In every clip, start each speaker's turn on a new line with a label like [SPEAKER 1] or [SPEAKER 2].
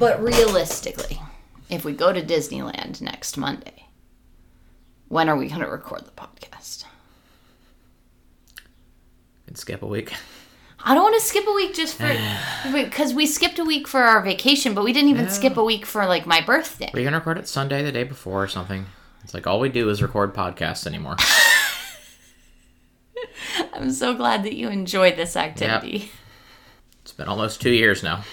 [SPEAKER 1] But realistically, if we go to Disneyland next Monday, when are we going to record the podcast?
[SPEAKER 2] And skip a week.
[SPEAKER 1] I don't want to skip a week just for because we skipped a week for our vacation, but we didn't even skip a week for like my birthday.
[SPEAKER 2] We can record it Sunday, the day before, or something. It's like all we do is record podcasts anymore.
[SPEAKER 1] I'm so glad that you enjoyed this activity.
[SPEAKER 2] It's been almost two years now.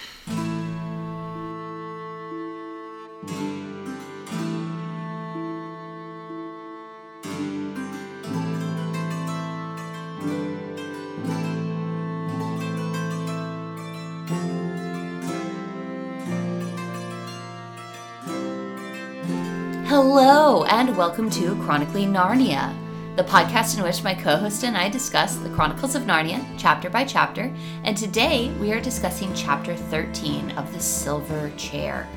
[SPEAKER 1] Welcome to Chronically Narnia, the podcast in which my co host and I discuss the Chronicles of Narnia chapter by chapter. And today we are discussing chapter 13 of The Silver Chair.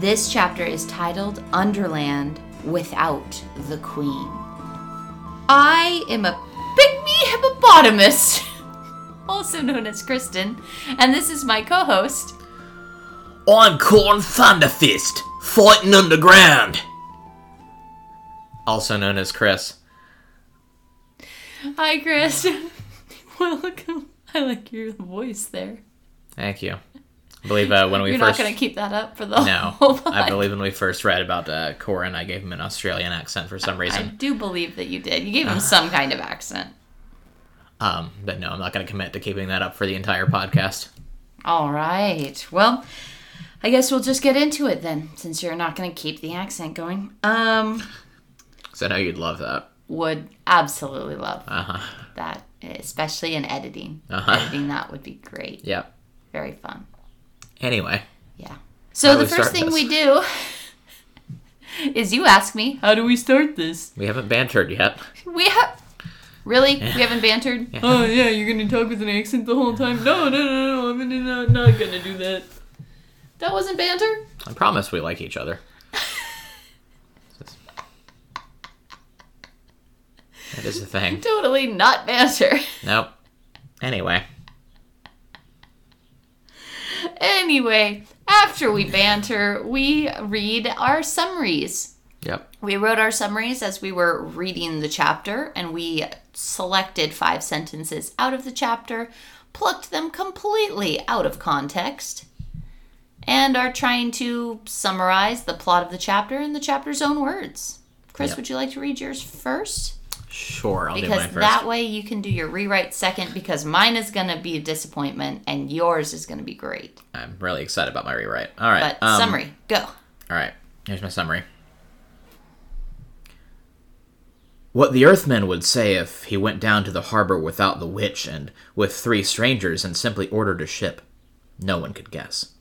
[SPEAKER 1] This chapter is titled Underland Without the Queen. I am a pygmy hippopotamus, also known as Kristen, and this is my co host.
[SPEAKER 2] I'm Corin Thunderfist, fighting underground. Also known as Chris.
[SPEAKER 1] Hi, Chris. Welcome. I like your voice there.
[SPEAKER 2] Thank you. I believe uh, when we
[SPEAKER 1] You're
[SPEAKER 2] first
[SPEAKER 1] not going to keep that up for the
[SPEAKER 2] no,
[SPEAKER 1] whole
[SPEAKER 2] I believe when we first read about uh, Corin, I gave him an Australian accent for some reason.
[SPEAKER 1] I do believe that you did. You gave
[SPEAKER 2] Uh.
[SPEAKER 1] him some kind of accent.
[SPEAKER 2] Um, but no, I'm not going to commit to keeping that up for the entire podcast.
[SPEAKER 1] All right. Well, I guess we'll just get into it then, since you're not going to keep the accent going. Um,
[SPEAKER 2] So I know you'd love that.
[SPEAKER 1] would absolutely love
[SPEAKER 2] Uh huh.
[SPEAKER 1] that, especially in editing.
[SPEAKER 2] Uh-huh.
[SPEAKER 1] Editing that would be great.
[SPEAKER 2] Yep.
[SPEAKER 1] Very fun.
[SPEAKER 2] Anyway,
[SPEAKER 1] Yeah. So
[SPEAKER 2] How
[SPEAKER 1] the first thing
[SPEAKER 2] this?
[SPEAKER 1] we do is you ask me, how do we start this?
[SPEAKER 2] we haven't bantered yet.
[SPEAKER 1] We have. Really? We haven't bantered? Oh, yeah, you're gonna talk with an accent the whole time? No, no, no, no, I'm not, not gonna do that. That wasn't banter?
[SPEAKER 2] I promise we like each other. That is the thing.
[SPEAKER 1] Totally not banter.
[SPEAKER 2] Nope. Anyway,
[SPEAKER 1] anyway, after we banter, we read our summaries.
[SPEAKER 2] yep.
[SPEAKER 1] We wrote our summaries as we were reading the chapter, and we selected five sentences out of the chapter, plucked them completely out of context, and are trying to summarize the plot of the chapter in the chapter's own words. Chris,
[SPEAKER 2] Yep.
[SPEAKER 1] would you like to read yours first?
[SPEAKER 2] Sure, I'll do
[SPEAKER 1] Because
[SPEAKER 2] mine first.
[SPEAKER 1] that way you can do your rewrite second, because mine is going to be a disappointment and yours is going to be great.
[SPEAKER 2] I'm really excited about my rewrite. All right.
[SPEAKER 1] But
[SPEAKER 2] um,
[SPEAKER 1] summary, go.
[SPEAKER 2] All right. Here's my summary. What the Earthman would say if he went down to the harbor without the witch and with three strangers and simply ordered a ship, no one could guess.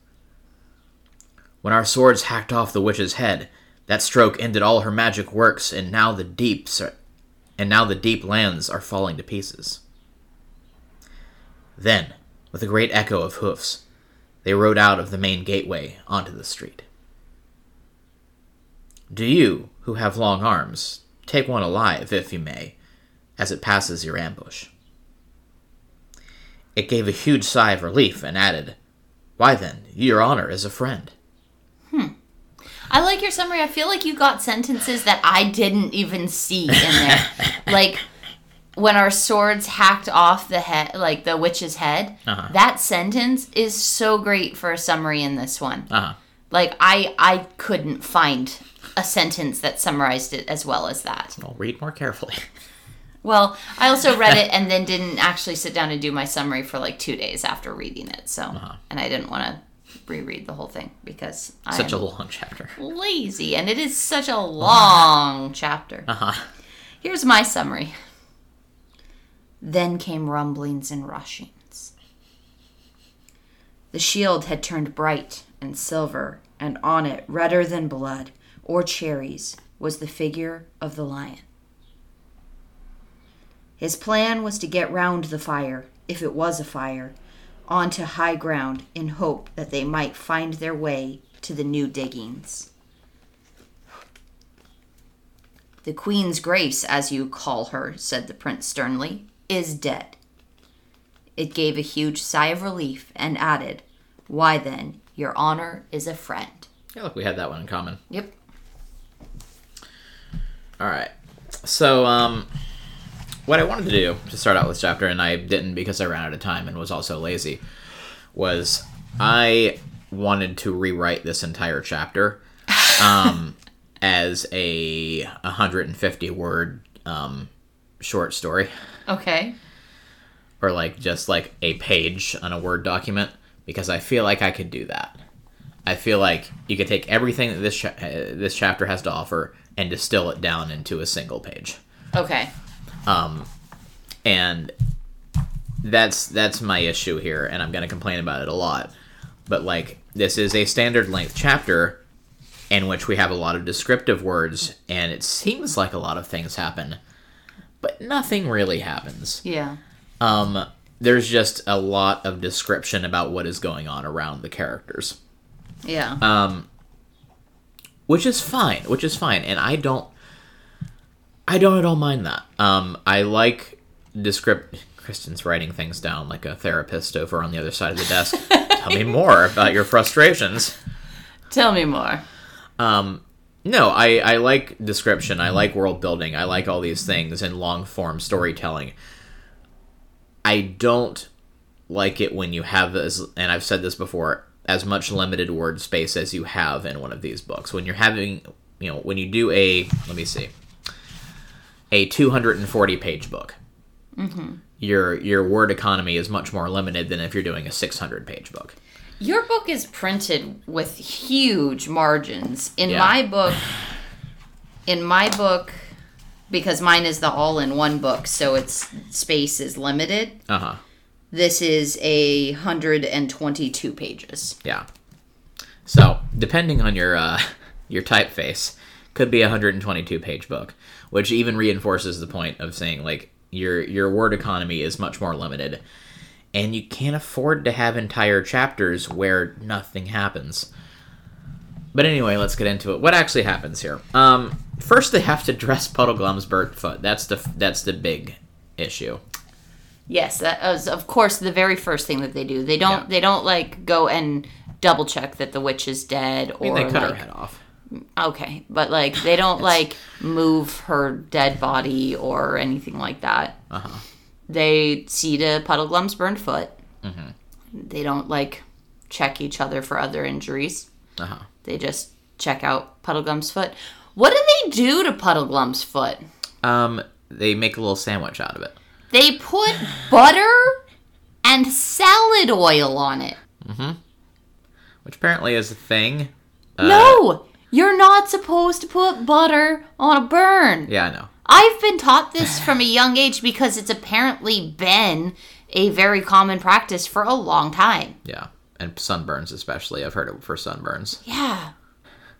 [SPEAKER 2] When our swords hacked off the witch's head, that stroke ended all her magic works, and now the deeps are, and now the deep lands are falling to pieces. Then, with a great echo of hoofs, they rode out of the main gateway onto the street. Do you, who have long arms, take one alive, if you may, as it passes your ambush. It gave a huge sigh of relief and added, Why then, your honor is a friend.
[SPEAKER 1] I like your summary. I feel like you got sentences that I didn't even see in there. like when our swords hacked off the head, like the witch's head.
[SPEAKER 2] Uh-huh.
[SPEAKER 1] That sentence is so great for a summary in this one.
[SPEAKER 2] Uh huh.
[SPEAKER 1] Like I, I couldn't find a sentence that summarized it as well as that.
[SPEAKER 2] Well, read more carefully.
[SPEAKER 1] Well, I also read it and then didn't actually sit down and do my summary for like two days after reading it. So, and I didn't want to reread the whole thing because
[SPEAKER 2] Such a
[SPEAKER 1] I'm
[SPEAKER 2] long chapter.
[SPEAKER 1] lazy and it is such a long chapter.
[SPEAKER 2] Uh huh.
[SPEAKER 1] Here's my summary. Then came rumblings and rushings. The shield had turned bright and silver, and on it, redder than blood or cherries, was the figure of the lion. His plan was to get round the fire, if it was a fire, onto high ground in hope that they might find their way to the new diggings. The Queen's Grace, as you call her, said the prince sternly, is dead. It gave a huge sigh of relief and added, Why then, Your honor is a friend.
[SPEAKER 2] Yeah, look, we had that one in common.
[SPEAKER 1] Yep.
[SPEAKER 2] All right. So, um, what I wanted to do to start out this chapter, and I didn't because I ran out of time and was also lazy, was I wanted to rewrite this entire chapter um, as a 150 word um, short story,
[SPEAKER 1] Okay.
[SPEAKER 2] or like just like a page on a Word document, because I feel like I could do that. I feel like you could take everything that this cha- uh, this chapter has to offer and distill it down into a single page.
[SPEAKER 1] Okay.
[SPEAKER 2] Um, and that's that's my issue here and i'm going to complain about it a lot but like this is a standard length chapter in which we have a lot of descriptive words and it seems like a lot of things happen but nothing really happens
[SPEAKER 1] Yeah.
[SPEAKER 2] um, there's just a lot of description about what is going on around the characters
[SPEAKER 1] Yeah.
[SPEAKER 2] um, which is fine, which is fine, and I don't, I don't at all mind that. Um, I like descript. Kristen's writing things down like a therapist over on the other side of the desk. Tell me more about your frustrations.
[SPEAKER 1] Tell me more.
[SPEAKER 2] Um, no, I, I like description. I like world building. I like all these things and long form storytelling. I don't like it when you have as and I've said this before, as much limited word space as you have in one of these books. When you're having you know, when you do a let me see. A 240 page book. Your your word economy is much more limited than if you're doing a 600 page book.
[SPEAKER 1] Your book is printed with huge margins. In
[SPEAKER 2] Yeah.
[SPEAKER 1] my book, in my book, because mine is the all-in-one book, so its space is limited.
[SPEAKER 2] Uh-huh.
[SPEAKER 1] This is a hundred and twenty-two pages.
[SPEAKER 2] Yeah. So, depending on your uh, your typeface, could be a 122 page book, which even reinforces the point of saying like your your word economy is much more limited, and you can't afford to have entire chapters where nothing happens. But anyway, let's get into it. What actually happens here? Um, first, they have to dress Puddleglum's burnt foot. That's the that's the big issue.
[SPEAKER 1] Yes, that is of course the very first thing that they do. They don't
[SPEAKER 2] Yeah.
[SPEAKER 1] they don't like go and double check that the witch is dead
[SPEAKER 2] I mean,
[SPEAKER 1] or
[SPEAKER 2] they cut her head off.
[SPEAKER 1] Okay, but like they don't like move her dead body or anything like that.
[SPEAKER 2] Uh-huh.
[SPEAKER 1] They see to Puddleglum's burned foot.
[SPEAKER 2] Mm-hmm.
[SPEAKER 1] They don't like check each other for other injuries.
[SPEAKER 2] Uh huh.
[SPEAKER 1] They just check out Puddleglum's foot. What do they do to Puddleglum's foot?
[SPEAKER 2] Um, they make a little sandwich out of it.
[SPEAKER 1] They put butter and salad oil on it. Mm-hmm.
[SPEAKER 2] Which apparently is a thing. Uh,
[SPEAKER 1] no, you're not supposed to put butter on a burn.
[SPEAKER 2] Yeah, I know.
[SPEAKER 1] I've been taught this from a young age because it's apparently been a very common practice for a long time.
[SPEAKER 2] Yeah, and sunburns especially. I've heard it for sunburns.
[SPEAKER 1] Yeah.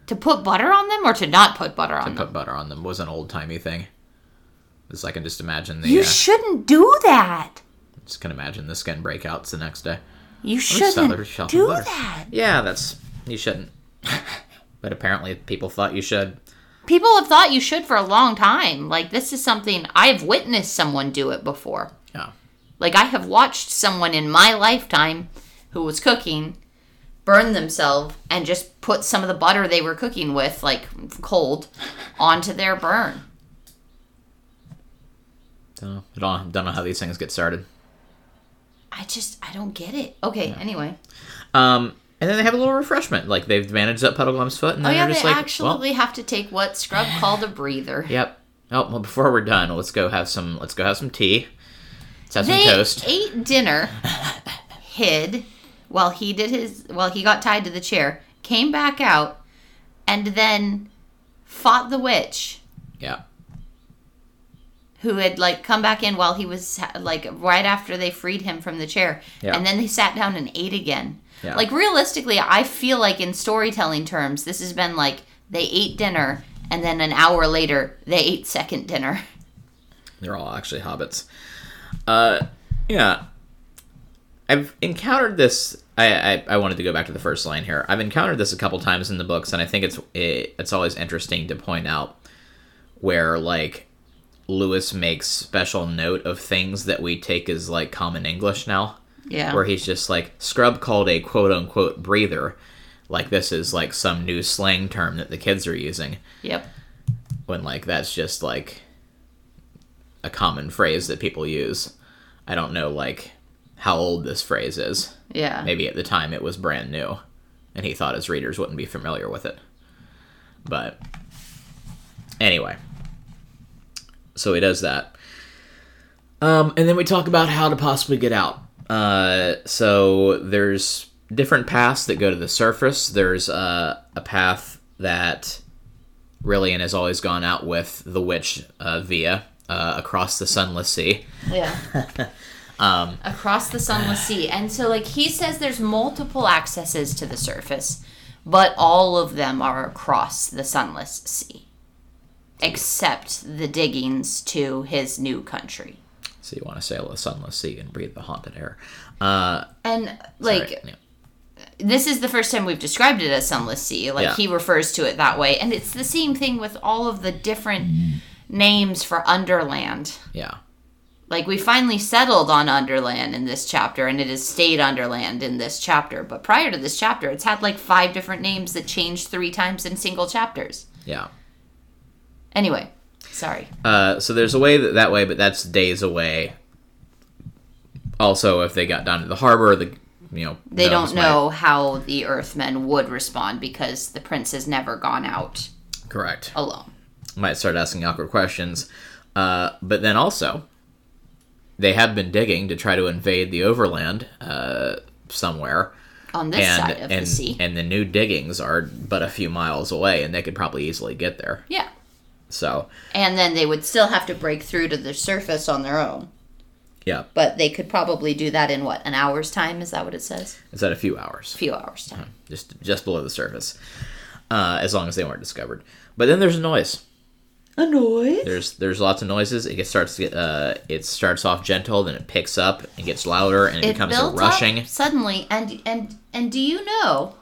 [SPEAKER 1] To put butter on them or to not put butter on them?
[SPEAKER 2] To put butter on them was an old timey thing. Just I can just imagine the.
[SPEAKER 1] You
[SPEAKER 2] uh,
[SPEAKER 1] shouldn't do that.
[SPEAKER 2] just can imagine the skin breakouts the next day.
[SPEAKER 1] You shouldn't
[SPEAKER 2] their shelf of
[SPEAKER 1] do
[SPEAKER 2] butter.
[SPEAKER 1] that.
[SPEAKER 2] Yeah, that's you shouldn't. but apparently, people thought you should.
[SPEAKER 1] People have thought you should for a long time. Like, this is something I've witnessed someone do it before.
[SPEAKER 2] Yeah.
[SPEAKER 1] Like, I have watched someone in my lifetime who was cooking burn themselves and just put some of the butter they were cooking with, like cold, onto their burn.
[SPEAKER 2] Don't know. I don't, don't know how these things get started.
[SPEAKER 1] I just, I don't get it. Okay, anyway.
[SPEAKER 2] Um, and then they have a little refreshment. Like they've bandaged up Puddleglum's foot, and
[SPEAKER 1] Oh, yeah,
[SPEAKER 2] they're just
[SPEAKER 1] they
[SPEAKER 2] like,
[SPEAKER 1] actually have to take what Scrub called a breather.
[SPEAKER 2] yep. Oh well, before we're done, let's go have some. Let's go have some tea. Let's have
[SPEAKER 1] they
[SPEAKER 2] some toast.
[SPEAKER 1] ate dinner, hid while he did his while he got tied to the chair, came back out, and then fought the witch
[SPEAKER 2] Yeah.
[SPEAKER 1] Who had like come back in while he was like right after they freed him from the chair,
[SPEAKER 2] Yeah.
[SPEAKER 1] and then they sat down and ate again.
[SPEAKER 2] Yeah.
[SPEAKER 1] Like realistically, I feel like in storytelling terms, this has been like they ate dinner and then an hour later they ate second dinner.
[SPEAKER 2] They're all actually hobbits. Uh, yeah. I've encountered this. I, I I wanted to go back to the first line here. I've encountered this a couple times in the books, and I think it's it, it's always interesting to point out where like Lewis makes special note of things that we take as like common English now.
[SPEAKER 1] Yeah.
[SPEAKER 2] Where he's just like Scrub called a quote unquote breather, like this is like some new slang term that the kids are using
[SPEAKER 1] Yep.
[SPEAKER 2] when like that's just like a common phrase that people use. I don't know like how old this phrase is.
[SPEAKER 1] Yeah.
[SPEAKER 2] Maybe at the time it was brand new and he thought his readers wouldn't be familiar with it. But anyway. So he does that. Um, and then we talk about how to possibly get out. Uh, so there's different paths that go to the surface. There's uh, a path that Rilian has always gone out with the witch uh, via uh, across the sunless sea.
[SPEAKER 1] Yeah.
[SPEAKER 2] Um,
[SPEAKER 1] Across the sunless sea. And so, like, he says there's multiple accesses to the surface, but all of them are across the sunless sea, except the diggings to his new country.
[SPEAKER 2] so you want to sail the sunless sea and breathe the haunted air. Uh,
[SPEAKER 1] And, like,
[SPEAKER 2] yeah.
[SPEAKER 1] this is the first time we've described it as sunless sea. Like,
[SPEAKER 2] Yeah.
[SPEAKER 1] he refers to it that way. And it's the same thing with all of the different names for Underland.
[SPEAKER 2] yeah.
[SPEAKER 1] like we finally settled on underland in this chapter and it has stayed underland in this chapter but prior to this chapter it's had like five different names that changed three times in single chapters
[SPEAKER 2] Yeah.
[SPEAKER 1] Anyway sorry
[SPEAKER 2] Uh, so there's a way that, that way, but that's days away. Also, if they got down to the harbor, the you know
[SPEAKER 1] they don't
[SPEAKER 2] might-
[SPEAKER 1] know how the earthmen would respond because the prince has never gone out
[SPEAKER 2] correct.
[SPEAKER 1] alone
[SPEAKER 2] Might start asking awkward questions. Uh, but then also, they have been digging to try to invade the overland uh, somewhere,
[SPEAKER 1] on this
[SPEAKER 2] and
[SPEAKER 1] side of
[SPEAKER 2] and
[SPEAKER 1] the sea
[SPEAKER 2] and the new diggings are but a few miles away, and they could probably easily get there.
[SPEAKER 1] yeah
[SPEAKER 2] So
[SPEAKER 1] and then they would still have to break through to the surface on their own
[SPEAKER 2] yeah,
[SPEAKER 1] but they could probably do that in what an hour's time is that what it says
[SPEAKER 2] it's at a few hours.
[SPEAKER 1] a few hours time
[SPEAKER 2] just just below the surface, uh, as long as they weren't discovered. But then there's a noise.
[SPEAKER 1] a noise
[SPEAKER 2] There's there's lots of noises. It gets, starts to get uh, it starts off gentle, then it picks up and gets louder, and it, becomes a rushing.
[SPEAKER 1] suddenly and and and do you know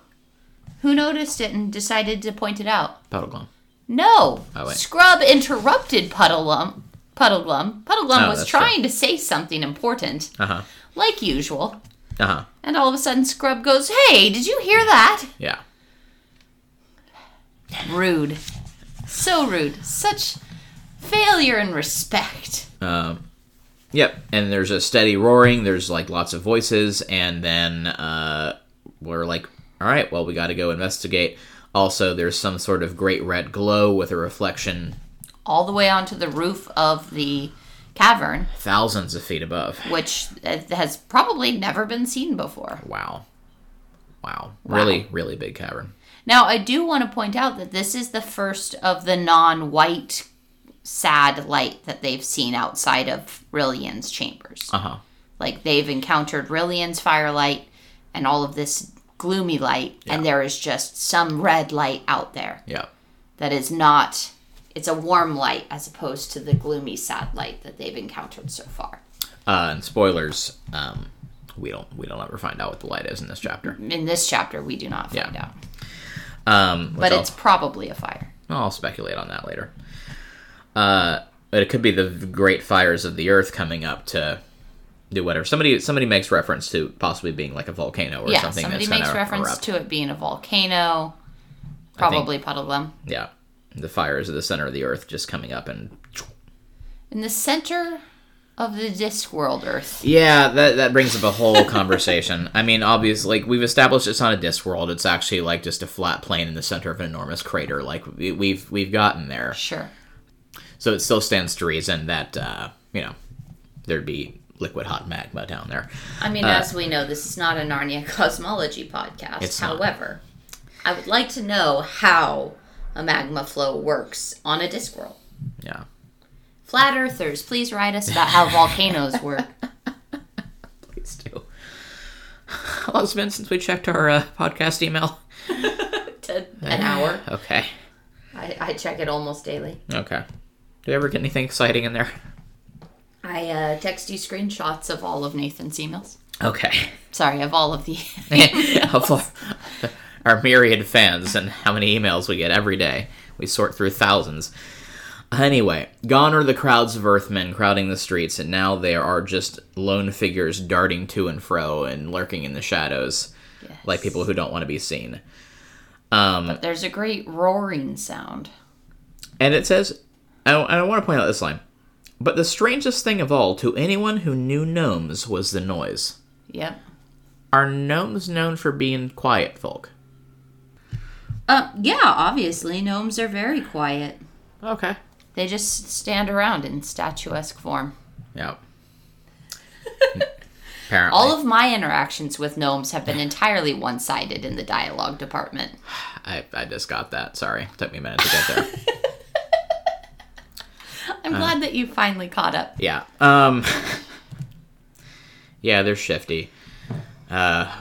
[SPEAKER 1] who noticed it and decided to point it out
[SPEAKER 2] Puddleglum.
[SPEAKER 1] No
[SPEAKER 2] Oh,
[SPEAKER 1] scrub interrupted puddleglum puddleglum puddleglum
[SPEAKER 2] Oh,
[SPEAKER 1] was
[SPEAKER 2] that's true.
[SPEAKER 1] trying to say something important
[SPEAKER 2] Uh huh.
[SPEAKER 1] like usual
[SPEAKER 2] Uh huh.
[SPEAKER 1] and all of a sudden scrub goes hey did you hear that
[SPEAKER 2] Yeah.
[SPEAKER 1] rude so rude such failure in respect
[SPEAKER 2] Um, yep. And there's a steady roaring. There's like lots of voices, and then uh, we're like, all right, well, we got to go investigate. Also, there's some sort of great red glow with a reflection
[SPEAKER 1] all the way onto the roof of the cavern
[SPEAKER 2] thousands of feet above.
[SPEAKER 1] which uh, has probably never been seen before
[SPEAKER 2] Wow. Wow.
[SPEAKER 1] Wow.
[SPEAKER 2] Really, really big cavern.
[SPEAKER 1] Now, I do want to point out that this is the first of the non white sad light that they've seen outside of Rilian's chambers.
[SPEAKER 2] Uh huh.
[SPEAKER 1] Like, they've encountered Rilian's firelight and all of this gloomy light, and there is just some red light out there
[SPEAKER 2] Yeah.
[SPEAKER 1] that is not, it's a warm light as opposed to the gloomy sad light that they've encountered so far.
[SPEAKER 2] Uh, and spoilers, um, we don't we don't ever find out what the light is in this chapter.
[SPEAKER 1] In this chapter, we do not find
[SPEAKER 2] Yeah.
[SPEAKER 1] out.
[SPEAKER 2] Um,
[SPEAKER 1] But
[SPEAKER 2] I'll,
[SPEAKER 1] it's probably a fire.
[SPEAKER 2] I'll speculate on that later. Uh, but it could be the great fires of the earth coming up to do whatever. Somebody somebody makes reference to possibly being like a volcano or something.
[SPEAKER 1] yeah,
[SPEAKER 2] something.
[SPEAKER 1] somebody
[SPEAKER 2] that's
[SPEAKER 1] makes reference
[SPEAKER 2] erupt.
[SPEAKER 1] to it being a volcano. Probably Puddleglum.
[SPEAKER 2] yeah, the fires of the center of the earth just coming up and
[SPEAKER 1] In the center of the Discworld Earth.
[SPEAKER 2] Yeah, that that brings up a whole conversation. I mean, obviously, like we've established, it's not a disc world. It's actually like just a flat plane in the center of an enormous crater. Like we, we've we've gotten there,
[SPEAKER 1] Sure.
[SPEAKER 2] so it still stands to reason that uh, you know there'd be liquid hot magma down there.
[SPEAKER 1] I mean,
[SPEAKER 2] Uh,
[SPEAKER 1] as we know, this is not a Narnia cosmology podcast.
[SPEAKER 2] It's not.
[SPEAKER 1] However, I would like to know how a magma flow works on a Discworld.
[SPEAKER 2] Yeah,
[SPEAKER 1] Flat Earthers, please write us about how volcanoes work.
[SPEAKER 2] please do. How long has it been since we checked our uh, podcast email?
[SPEAKER 1] An hour.
[SPEAKER 2] Okay,
[SPEAKER 1] I, I check it almost daily.
[SPEAKER 2] okay. Do we ever get anything exciting in there?
[SPEAKER 1] I uh, text you screenshots of all of Nathan's emails.
[SPEAKER 2] Okay.
[SPEAKER 1] Sorry, of all of the.
[SPEAKER 2] of our- myriad fans and how many emails we get every day. We sort through thousands. Anyway, gone are the crowds of Earthmen crowding the streets, and now there are just lone figures darting to and fro and lurking in the shadows, like people who don't want to be seen. Um,
[SPEAKER 1] There's a great roaring sound.
[SPEAKER 2] and it says, I, I want to point out this line. But the strangest thing of all to anyone who knew gnomes was the noise.
[SPEAKER 1] Yep.
[SPEAKER 2] Are gnomes known for being quiet folk?
[SPEAKER 1] Uh, yeah, obviously, gnomes are very quiet.
[SPEAKER 2] Okay.
[SPEAKER 1] They just stand around in statuesque form.
[SPEAKER 2] Yep. Apparently.
[SPEAKER 1] All of my interactions with gnomes have been entirely one sided in the dialogue department.
[SPEAKER 2] I, I just got that. Sorry. Took me a minute to get there.
[SPEAKER 1] I'm glad that you finally caught up.
[SPEAKER 2] yeah. Um. Yeah, they're shifty. Uh,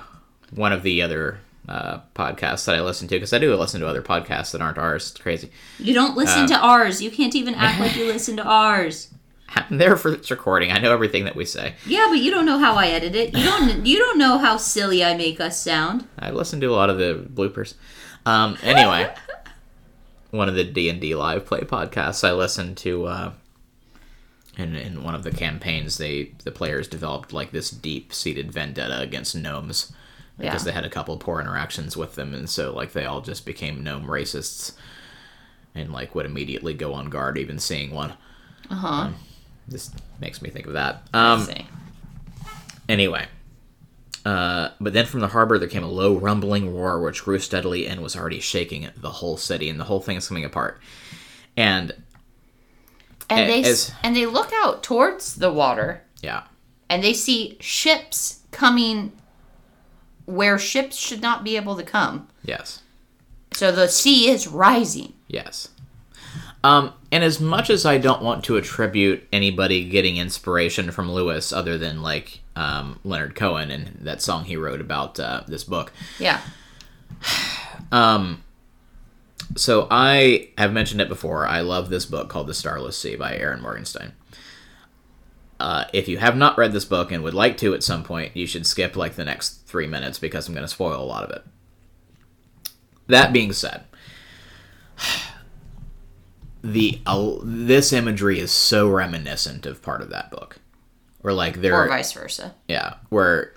[SPEAKER 2] one of the other uh, podcasts that I listen to, because I do listen to other podcasts that aren't ours. It's crazy.
[SPEAKER 1] You don't listen to ours. You can't even act like you listen to ours.
[SPEAKER 2] I'm there for this recording. I know everything that we say.
[SPEAKER 1] Yeah, but you don't know how I edit it. You don't. You don't know how silly I make us sound.
[SPEAKER 2] I listen to a lot of the bloopers. Um, anyway, one of the D and D live play podcasts I listened to. Uh, in, in one of the campaigns, they the players developed like this deep seated vendetta against gnomes because
[SPEAKER 1] Yeah.
[SPEAKER 2] they had a couple poor interactions with them, and so like they all just became gnome racists, and like would immediately go on guard even seeing one.
[SPEAKER 1] Uh huh.
[SPEAKER 2] This makes me think of that. Um,
[SPEAKER 1] see.
[SPEAKER 2] Anyway. Uh, but then from the harbor there came a low rumbling roar which grew steadily and was already shaking the whole city and the whole thing is coming apart. And
[SPEAKER 1] And they
[SPEAKER 2] as-
[SPEAKER 1] and they look out towards the water
[SPEAKER 2] yeah,
[SPEAKER 1] and they see ships coming where ships should not be able to come.
[SPEAKER 2] yes,
[SPEAKER 1] So the sea is rising.
[SPEAKER 2] yes. Um, and as much as I don't want to attribute anybody getting inspiration from Lewis other than like um, Leonard Cohen and that song he wrote about uh, this book,
[SPEAKER 1] Yeah.
[SPEAKER 2] Um, so I have mentioned it before. I love this book called The Starless Sea by Erin Morgenstern. Uh, if you have not read this book and would like to at some point, you should skip like the next three minutes because I'm going to spoil a lot of it. That being said, the uh, this imagery is so reminiscent of part of that book, where like there
[SPEAKER 1] Or vice versa.
[SPEAKER 2] yeah, where,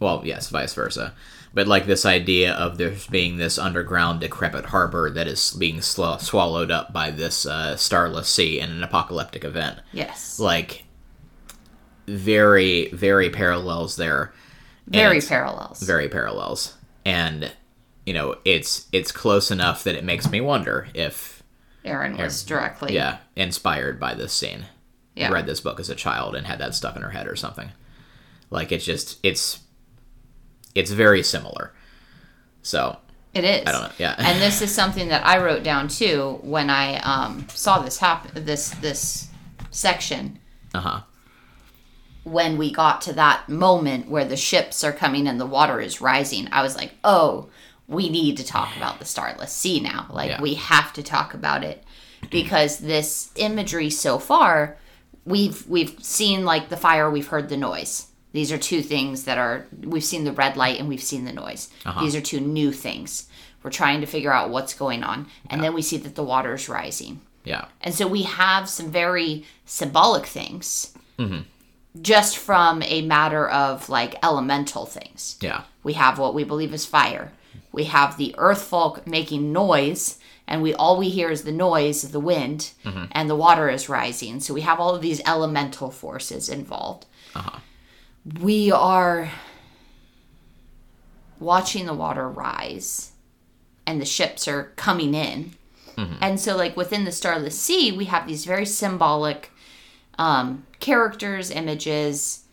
[SPEAKER 2] well, yes, vice versa. But like this idea of there being this underground decrepit harbor that is being sl- swallowed up by this uh, starless sea in an apocalyptic event.
[SPEAKER 1] Yes.
[SPEAKER 2] Like, very, very parallels there.
[SPEAKER 1] Very parallels.
[SPEAKER 2] Very parallels. And, you know, it's it's close enough that it makes me wonder if,
[SPEAKER 1] Erin was directly.
[SPEAKER 2] yeah, inspired by this scene.
[SPEAKER 1] Yeah.
[SPEAKER 2] read this book as a child and had that stuck in her head or something. Like it's just it's it's very similar. So
[SPEAKER 1] It is.
[SPEAKER 2] I don't know. Yeah.
[SPEAKER 1] and this is something that I wrote down too when I um, saw this happen. This this section
[SPEAKER 2] uh huh.
[SPEAKER 1] when we got to that moment where the ships are coming and the water is rising. I was like, oh, we need to talk about the Starless Sea now. Like
[SPEAKER 2] Yeah.
[SPEAKER 1] we have to talk about it because this imagery so far, we've we've seen like the fire, we've heard the noise. These are two things that are we've seen the red light and we've seen the noise. Uh-huh. These are two new things. We're trying to figure out what's going on, and then we see that the water's rising.
[SPEAKER 2] Yeah.
[SPEAKER 1] And so we have some very symbolic things mm-hmm. just from a matter of like elemental things.
[SPEAKER 2] Yeah.
[SPEAKER 1] We have what we believe is fire. We have the earth folk making noise, and we all we hear is the noise of the wind, and the water is rising. So we have all of these elemental forces involved. We are watching the water rise, and the ships are coming in. And so, like within the Starless Sea, we have these very symbolic um, characters, images,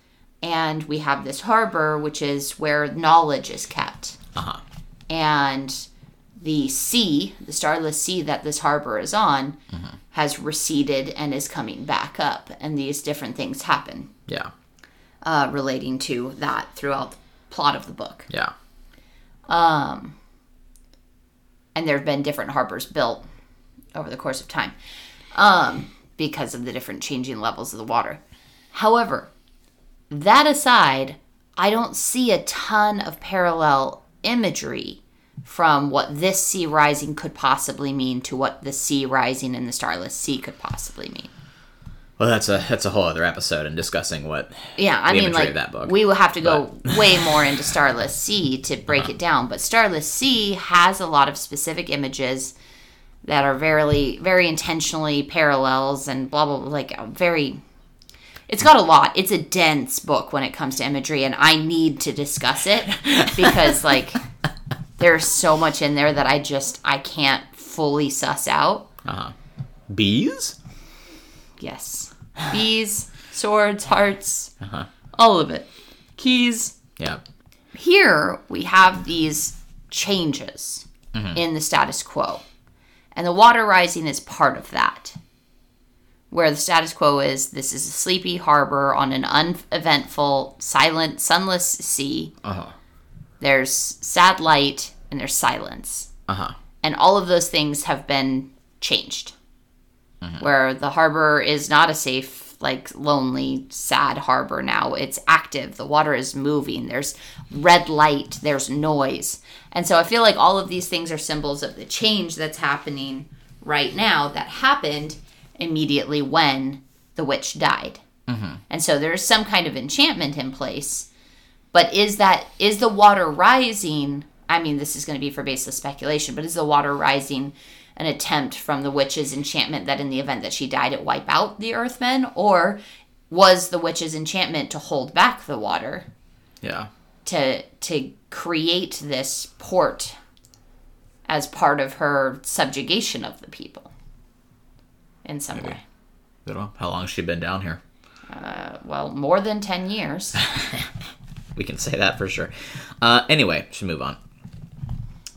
[SPEAKER 1] and we have this harbor, which is where knowledge is kept.
[SPEAKER 2] Uh huh.
[SPEAKER 1] And the sea, the Starless Sea that this harbor is on, has receded and is coming back up. And these different things happen
[SPEAKER 2] Yeah.
[SPEAKER 1] uh, relating to that throughout the plot of the book.
[SPEAKER 2] Yeah.
[SPEAKER 1] Um, and there have been different harbors built over the course of time um, because of the different changing levels of the water. However, that aside, I don't see a ton of parallel imagery from what this sea rising could possibly mean to what the sea rising in the starless sea could possibly mean.
[SPEAKER 2] Well, that's a that's a whole other episode in discussing what.
[SPEAKER 1] Yeah, I
[SPEAKER 2] The
[SPEAKER 1] mean, like
[SPEAKER 2] that book.
[SPEAKER 1] we will have to go way more into Starless Sea to break
[SPEAKER 2] Uh-huh.
[SPEAKER 1] it down. But Starless Sea has a lot of specific images that are very, very intentionally parallels and blah blah. blah like very. It's got a lot. It's a dense book when it comes to imagery, and I need to discuss it because like there's so much in there that I just I can't fully suss out. Uh-huh.
[SPEAKER 2] Bees?
[SPEAKER 1] Yes, bees, swords, hearts,
[SPEAKER 2] Uh-huh.
[SPEAKER 1] all of it, keys.
[SPEAKER 2] Yeah.
[SPEAKER 1] here we have these changes in the status quo. And the water rising is part of that. Where the status quo is this is a sleepy harbor on an uneventful, silent, sunless sea.
[SPEAKER 2] Uh-huh.
[SPEAKER 1] There's sad light and there's silence.
[SPEAKER 2] Uh-huh.
[SPEAKER 1] And all of those things have been changed. Where the harbor is not a safe, like lonely, sad harbor now. It's active. The water is moving. There's red light. There's noise. And so I feel like all of these things are symbols of the change that's happening right now that happened immediately when the witch died. And so there's some kind of enchantment in place. But is that is the water rising? I mean, this is going to be for baseless speculation, but is the water rising an attempt from the witch's enchantment that in the event that she died, it wipe out the Earthmen, or was the witch's enchantment to hold back the water
[SPEAKER 2] Yeah.
[SPEAKER 1] to to create this port as part of her subjugation of the people in some way?
[SPEAKER 2] Don't know. How long has she been down here?
[SPEAKER 1] Uh, well, more than ten years.
[SPEAKER 2] We can say that for sure. Uh, anyway, should move on.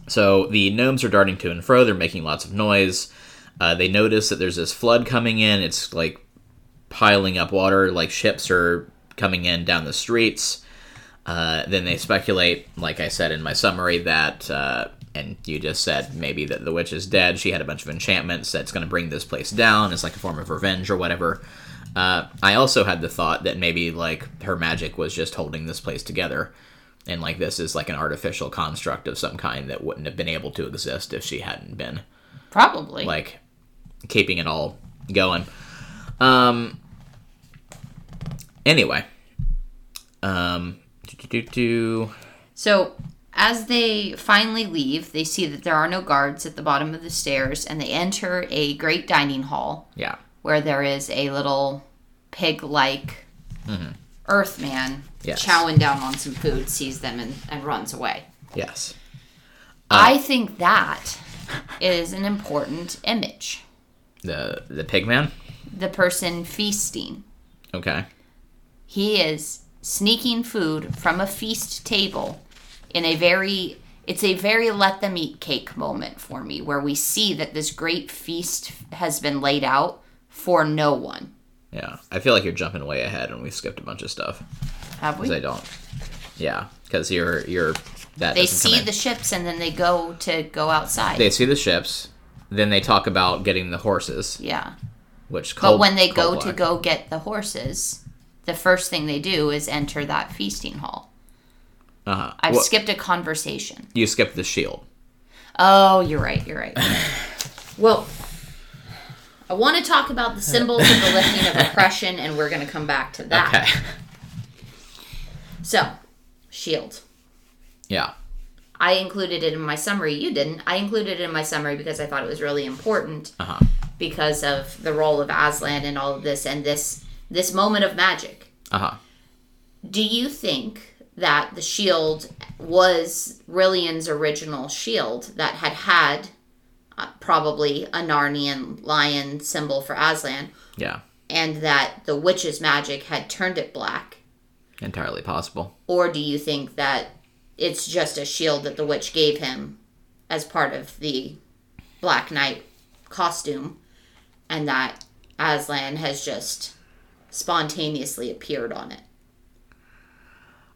[SPEAKER 2] So the gnomes are darting to and fro. They're making lots of noise. Uh, they notice that there's this flood coming in. It's like piling up water, like ships are coming in down the streets. Uh, then they speculate, like I said in my summary, that, uh, and you just said maybe that the witch is dead. She had a bunch of enchantments that's going to bring this place down. It's like a form of revenge or whatever. Uh, I also had the thought that maybe like her magic was just holding this place together, and like this is like an artificial construct of some kind that wouldn't have been able to exist if she hadn't been
[SPEAKER 1] Probably.
[SPEAKER 2] like keeping it all going. Um. Anyway. Um. Do-do-do-do.
[SPEAKER 1] So, as they finally leave, they see that there are no guards at the bottom of the stairs and they enter a great dining hall
[SPEAKER 2] Yeah.
[SPEAKER 1] Where there is a little pig like earthman
[SPEAKER 2] Mm-hmm. Yes.
[SPEAKER 1] chowing down on some food, sees them, and, and runs away.
[SPEAKER 2] Yes.
[SPEAKER 1] I think that is an important image.
[SPEAKER 2] The the pig man.
[SPEAKER 1] The person feasting.
[SPEAKER 2] Okay.
[SPEAKER 1] He is sneaking food from a feast table in a very it's a very let them eat cake moment for me where we see that this great feast has been laid out for no one.
[SPEAKER 2] Yeah. I feel like you're jumping way ahead, and we skipped a bunch of stuff
[SPEAKER 1] Have we?
[SPEAKER 2] because I don't. Yeah, because you're you're that.
[SPEAKER 1] They see the ships and then they go to go outside.
[SPEAKER 2] They see the ships. Then they talk about getting the horses,
[SPEAKER 1] yeah.
[SPEAKER 2] which.
[SPEAKER 1] But when they go
[SPEAKER 2] Cold
[SPEAKER 1] to go get the horses, the first thing they do is enter that feasting hall.
[SPEAKER 2] uh-huh.
[SPEAKER 1] I've
[SPEAKER 2] Well,
[SPEAKER 1] skipped a conversation.
[SPEAKER 2] you skipped the shield.
[SPEAKER 1] Oh, you're right. You're right. well, I want to talk about the symbols of the lifting of oppression, and we're going to come back to that.
[SPEAKER 2] Okay.
[SPEAKER 1] So, shield.
[SPEAKER 2] Yeah.
[SPEAKER 1] I included it in my summary. You didn't. I included it in my summary because I thought it was really important
[SPEAKER 2] Uh huh.
[SPEAKER 1] because of the role of Aslan and all of this and this this moment of magic.
[SPEAKER 2] Uh huh.
[SPEAKER 1] Do you think that the shield was Rilian's original shield that had had uh, probably a Narnian lion symbol for Aslan,
[SPEAKER 2] Yeah.
[SPEAKER 1] and that the witch's magic had turned it black?
[SPEAKER 2] Entirely possible.
[SPEAKER 1] Or do you think that it's just a shield that the witch gave him as part of the Black Knight costume, and that Aslan has just spontaneously appeared on it?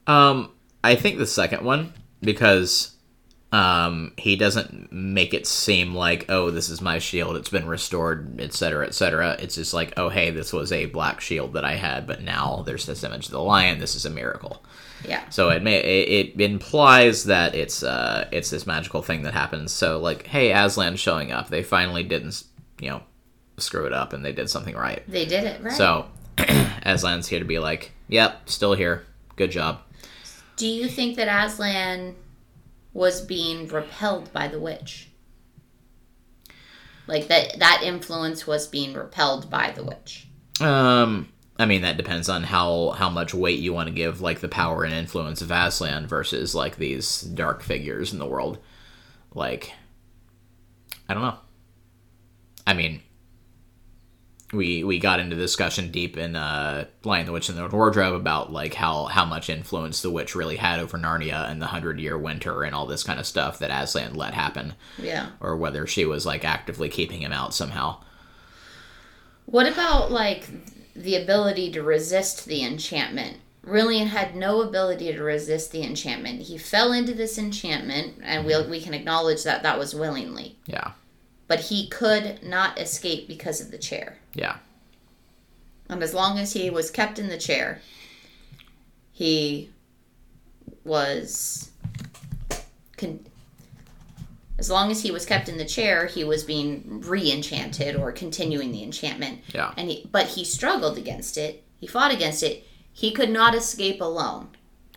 [SPEAKER 2] Um, I think the second one because um he doesn't make it seem like oh this is my shield it's been restored etc etc it's just like oh hey this was a black shield that i had but now there's this image of the lion this is a miracle
[SPEAKER 1] Yeah.
[SPEAKER 2] so it may it, it implies that it's uh it's this magical thing that happens so like hey aslan showing up they finally didn't you know screw it up and they did something right.
[SPEAKER 1] They did it right.
[SPEAKER 2] So Aslan's here to be like, yep, still here. Good job.
[SPEAKER 1] Do you think that Aslan was being repelled by the witch? Like that that influence was being repelled by the witch.
[SPEAKER 2] Um, I mean that depends on how how much weight you want to give like the power and influence of Aslan versus like these dark figures in the world. Like, I don't know. I mean, we we got into discussion deep in uh, Lion the Witch and the Wardrobe about like how how much influence the witch really had over Narnia and the Hundred Year Winter and all this kind of stuff that Aslan let happen,
[SPEAKER 1] Yeah.
[SPEAKER 2] or whether she was like actively keeping him out somehow.
[SPEAKER 1] What about like the ability to resist the enchantment? Rilian had no ability to resist the enchantment. He fell into this enchantment, and we we can acknowledge that that was willingly.
[SPEAKER 2] Yeah,
[SPEAKER 1] But he could not escape because of the chair.
[SPEAKER 2] Yeah,
[SPEAKER 1] And as long as he was kept in the chair, he was. Con- as long as he was kept in the chair, he was being re-enchanted or continuing the enchantment.
[SPEAKER 2] yeah,
[SPEAKER 1] And he, but he struggled against it. He fought against it. He could not escape alone.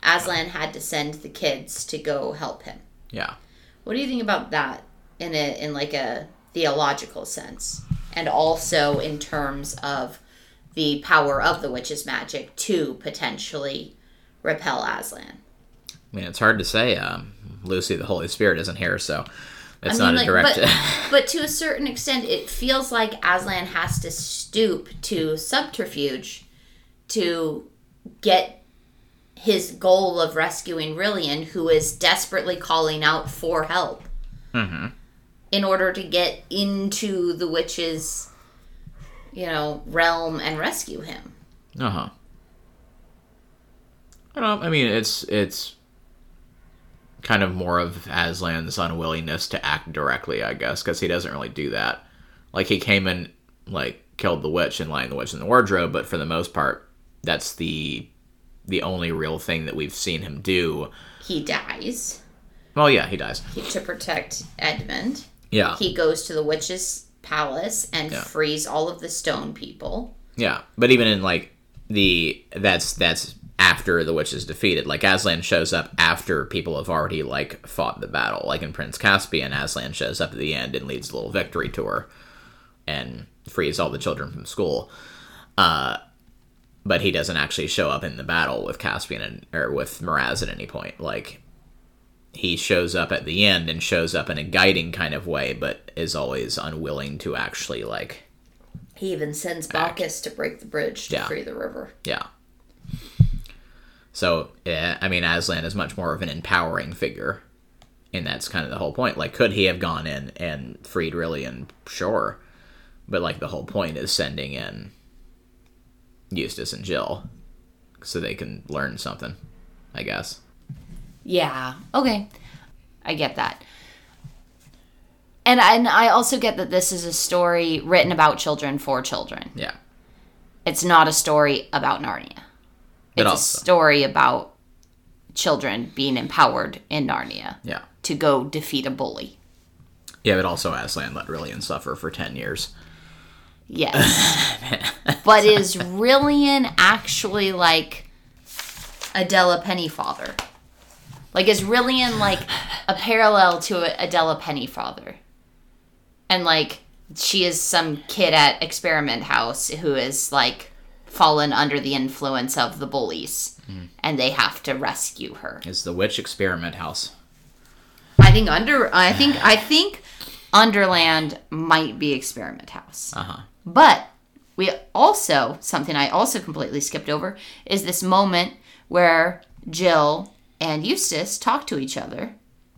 [SPEAKER 1] Aslan had to send the kids to go help him.
[SPEAKER 2] yeah.
[SPEAKER 1] What do you think about that in a in like a theological sense, and also in terms of the power of the witch's magic to potentially repel Aslan?
[SPEAKER 2] I mean, it's hard to say. Um, Lucy, the Holy Spirit, isn't here, so it's
[SPEAKER 1] I mean,
[SPEAKER 2] not a
[SPEAKER 1] like,
[SPEAKER 2] direct.
[SPEAKER 1] but, but to a certain extent, it feels like Aslan has to stoop to subterfuge to get his goal of rescuing Rilian, who is desperately calling out for help,
[SPEAKER 2] hmm
[SPEAKER 1] in order to get into the witch's, you know, realm and rescue him.
[SPEAKER 2] Uh huh. I don't. I mean, it's it's kind of more of Aslan's unwillingness to act directly, I guess, because he doesn't really do that. Like he came and like killed the witch and Lion the witch in the wardrobe, but for the most part, that's the the only real thing that we've seen him do.
[SPEAKER 1] He dies
[SPEAKER 2] Well, yeah, he dies.
[SPEAKER 1] he, to protect Edmund.
[SPEAKER 2] Yeah,
[SPEAKER 1] He goes to the witch's palace and
[SPEAKER 2] Yeah.
[SPEAKER 1] frees all of the stone people.
[SPEAKER 2] Yeah, but even in like the that's that's after the witch is defeated. Like Aslan shows up after people have already like fought the battle. Like in Prince Caspian, Aslan shows up at the end and leads a little victory tour and frees all the children from school. Uh, but he doesn't actually show up in the battle with Caspian and or with Miraz at any point. Like he shows up at the end and shows up in a guiding kind of way, but is always unwilling to actually like
[SPEAKER 1] He even sends Bacchus to break the bridge to
[SPEAKER 2] Yeah.
[SPEAKER 1] free the river.
[SPEAKER 2] Yeah. So, yeah, I mean, Aslan is much more of an empowering figure. And that's kind of the whole point. Like, could he have gone in and freed Rilian? Sure. But, like, the whole point is sending in Eustace and Jill so they can learn something, I guess.
[SPEAKER 1] Yeah. Okay. I get that. And I, and I also get that this is a story written about children for children.
[SPEAKER 2] Yeah.
[SPEAKER 1] It's not a story about Narnia.
[SPEAKER 2] But
[SPEAKER 1] It's a story about children being empowered in Narnia
[SPEAKER 2] Yeah.
[SPEAKER 1] to go defeat a bully.
[SPEAKER 2] Yeah, but also Aslan let Rilian suffer for 10 years.
[SPEAKER 1] Yes. but is Rilian actually like Adela Pennyfather? Like, is Rilian like a parallel to Adela Pennyfather? And like, she is some kid at Experiment House who is like fallen under the influence of the bullies and they have to rescue her.
[SPEAKER 2] Is the Witch Experiment House.
[SPEAKER 1] I think under I think I think Underland might be Experiment House.
[SPEAKER 2] Uh huh.
[SPEAKER 1] But we also, something I also completely skipped over, is this moment where Jill and Eustace talk to each other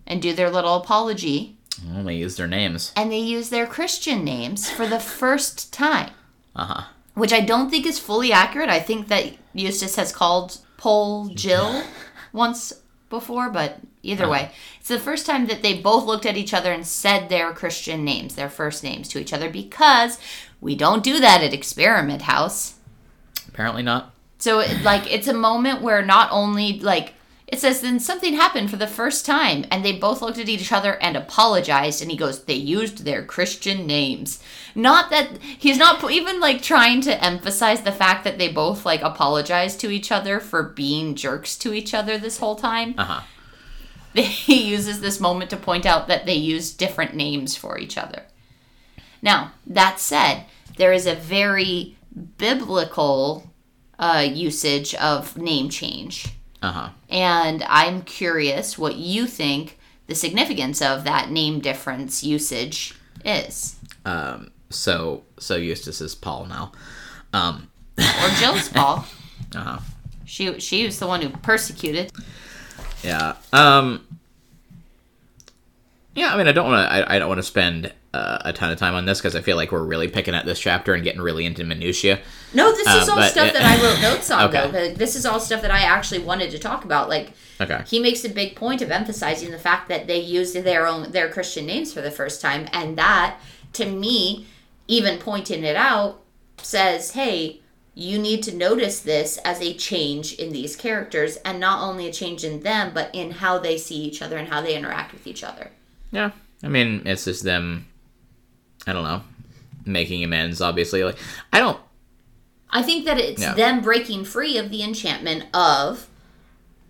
[SPEAKER 1] and do their little apology,
[SPEAKER 2] Only use their names.
[SPEAKER 1] and they use their Christian names for the first time,
[SPEAKER 2] Uh huh.
[SPEAKER 1] which I don't think is fully accurate. I think that Eustace has called Pole Jill once before, but either way, it's the first time that they both looked at each other and said their Christian names, their first names to each other, because we don't do that at Experiment House.
[SPEAKER 2] Apparently not.
[SPEAKER 1] So like it's a moment where not only like it says then something happened for the first time and they both looked at each other and apologized and he goes they used their christian names not that he's not even like trying to emphasize the fact that they both like apologized to each other for being jerks to each other this whole time
[SPEAKER 2] Uh huh.
[SPEAKER 1] he uses this moment to point out that they use different names for each other. Now, that said, there is a very biblical uh, usage of name change.
[SPEAKER 2] Uh huh.
[SPEAKER 1] And I'm curious what you think the significance of that name difference usage is.
[SPEAKER 2] Um. So so Eustace is Paul now. Um.
[SPEAKER 1] Or Jill's Paul.
[SPEAKER 2] Uh huh.
[SPEAKER 1] She, she was the one who persecuted.
[SPEAKER 2] Yeah. Um. Yeah, I mean, I don't want to. I, I don't want to spend uh, a ton of time on this because I feel like we're really picking at this chapter and getting really into minutia.
[SPEAKER 1] No, this is
[SPEAKER 2] Uh,
[SPEAKER 1] all
[SPEAKER 2] but-
[SPEAKER 1] stuff that I wrote notes on,
[SPEAKER 2] Okay.
[SPEAKER 1] though. This is all stuff that I actually wanted to talk about. Like,
[SPEAKER 2] Okay.
[SPEAKER 1] he makes a big point of emphasizing the fact that they used their own their Christian names for the first time, and that, to me, even pointing it out, says, "Hey, you need to notice this as a change in these characters, and not only a change in them, but in how they see each other and how they interact with each other."
[SPEAKER 2] Yeah. I mean, it's just them. I don't know, making amends. Obviously, like I don't.
[SPEAKER 1] I think that it's
[SPEAKER 2] Yeah.
[SPEAKER 1] them breaking free of the enchantment of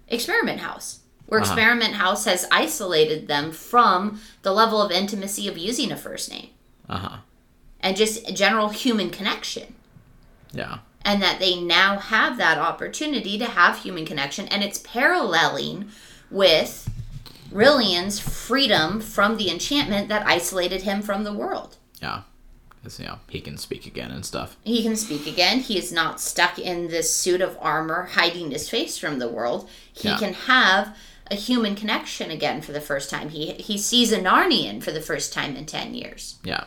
[SPEAKER 1] Experiment House, where
[SPEAKER 2] Uh-huh.
[SPEAKER 1] Experiment House has isolated them from the level of intimacy of using a first name
[SPEAKER 2] Uh huh.
[SPEAKER 1] and just general human connection.
[SPEAKER 2] Yeah.
[SPEAKER 1] And that they now have that opportunity to have human connection, and it's paralleling with Rilian's freedom from the enchantment that isolated him from the world.
[SPEAKER 2] Yeah. Because you know he can speak again and stuff.
[SPEAKER 1] He can speak again. He is not stuck in this suit of armor hiding his face from the world. He
[SPEAKER 2] Yeah.
[SPEAKER 1] can have a human connection again for the first time. He he sees a Narnian for the first time in 10 years.
[SPEAKER 2] Yeah.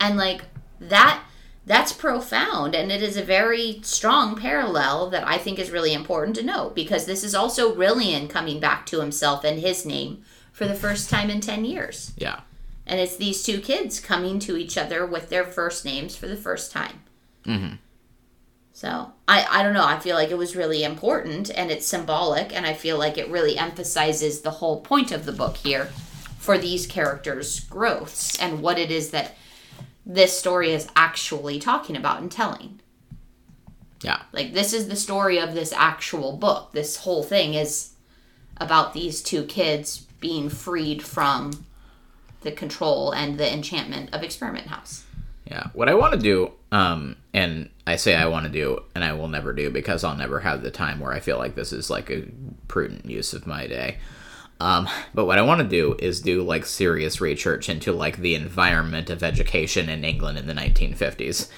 [SPEAKER 1] And like that that's profound and it is a very strong parallel that I think is really important to note because this is also Rilian coming back to himself and his name for the first time in 10 years.
[SPEAKER 2] Yeah.
[SPEAKER 1] And it's these two kids coming to each other with their first names for the first time.
[SPEAKER 2] Mm-hmm.
[SPEAKER 1] So I, I don't know. I feel like it was really important and it's symbolic, and I feel like it really emphasizes the whole point of the book here for these characters' growths and what it is that this story is actually talking about and telling.
[SPEAKER 2] Yeah.
[SPEAKER 1] Like, this is the story of this actual book. This whole thing is about these two kids being freed from the control and the enchantment of Experiment House.
[SPEAKER 2] Yeah. What I want to do, um, and I say I want to do, and I will never do because I'll never have the time where I feel like this is like a prudent use of my day. Um, but what I want to do is do like serious research into like the environment of education in England in the 1950s,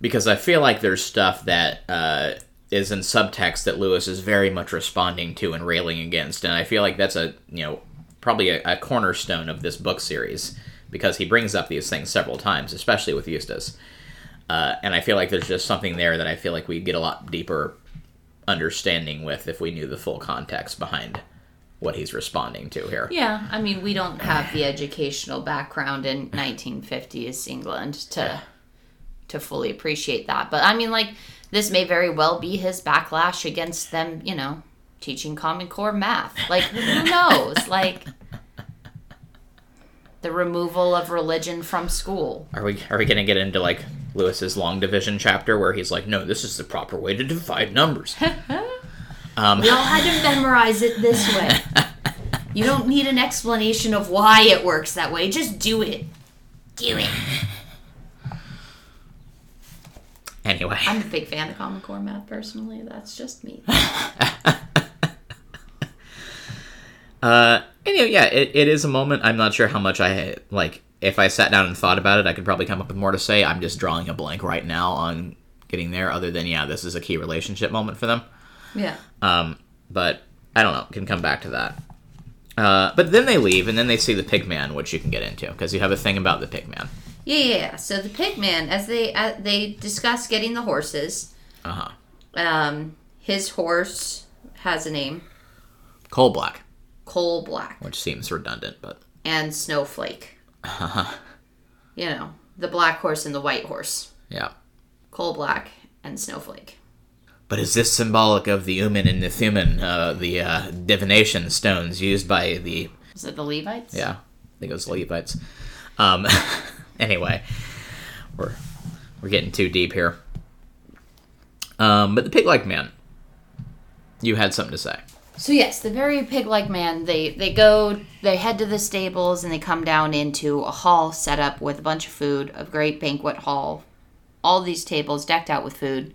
[SPEAKER 2] because I feel like there's stuff that uh, is in subtext that Lewis is very much responding to and railing against, and I feel like that's a you know probably a, a cornerstone of this book series because he brings up these things several times, especially with Eustace. Uh, and I feel like there's just something there that I feel like we'd get a lot deeper understanding with if we knew the full context behind what he's responding to here.
[SPEAKER 1] Yeah, I mean, we don't have the educational background in 1950s England to to fully appreciate that. But I mean, like, this may very well be his backlash against them, you know, teaching Common Core math. Like, who knows? like, the removal of religion from school.
[SPEAKER 2] Are we are we gonna get into like Lewis's long division chapter where he's like, no, this is the proper way to divide numbers. um,
[SPEAKER 1] We all had to memorize it this way. You don't need an explanation of why it works that way. Just do it. Do it.
[SPEAKER 2] anyway,
[SPEAKER 1] I'm a big fan of Common Core math personally. That's just me.
[SPEAKER 2] uh, anyway, yeah, it, it is a moment. I'm not sure how much I like. If I sat down and thought about it, I could probably come up with more to say. I'm just drawing a blank right now on getting there. Other than yeah, this is a key relationship moment for them.
[SPEAKER 1] Yeah.
[SPEAKER 2] Um, but I don't know. Can come back to that. Uh, but then they leave, and then they see the Pigman, which you can get into because you have a thing about the Pigman.
[SPEAKER 1] Yeah, yeah, yeah. So the pigman, as they uh, they discuss getting the horses,
[SPEAKER 2] Uh huh.
[SPEAKER 1] um, his horse has a name,
[SPEAKER 2] Coal black,
[SPEAKER 1] Coal Black,
[SPEAKER 2] which seems redundant, but
[SPEAKER 1] and Snowflake. You know, the black horse and the white horse,
[SPEAKER 2] yeah.
[SPEAKER 1] Coal Black and Snowflake.
[SPEAKER 2] But is this symbolic of the Urim and the Thummim, uh, the uh, divination stones used by the
[SPEAKER 1] Is it the Levites?
[SPEAKER 2] yeah, I think it was the Levites. Um, anyway, we're we're getting too deep here. Um, but the pig-like man, you had something to say.
[SPEAKER 1] So yes, the very pig-like man. They they go. They head to the stables and they come down into a hall set up with a bunch of food, a great banquet hall, all these tables decked out with food,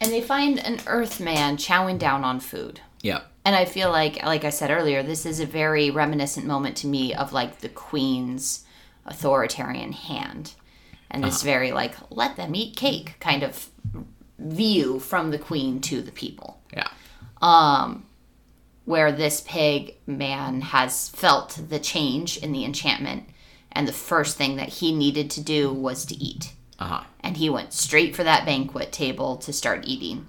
[SPEAKER 1] and they find an Earth man chowing down on food.
[SPEAKER 2] Yeah,
[SPEAKER 1] And I feel like, like I said earlier, this is a very reminiscent moment to me of like the Queen's authoritarian hand, and this uh-huh. very like let them eat cake kind of view from the Queen to the people
[SPEAKER 2] yeah, um,
[SPEAKER 1] where this pig man has felt the change in the enchantment and the first thing that he needed to do was to eat.
[SPEAKER 2] Uh huh,
[SPEAKER 1] and he went straight for that banquet table to start eating.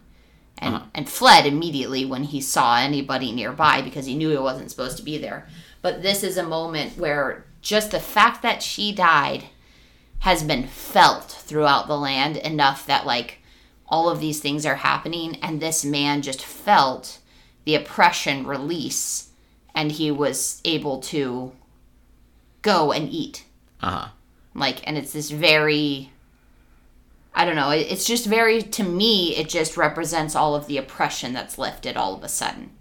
[SPEAKER 1] And, and fled immediately when he saw anybody nearby because he knew he wasn't supposed to be there. But this is a moment where just the fact that she died has been felt throughout the land enough that like all of these things are happening and this man just felt the oppression release and he was able to go and eat
[SPEAKER 2] uh huh,
[SPEAKER 1] like and it's this very i don't know it's just very to me it just represents all of the oppression that's lifted all of a sudden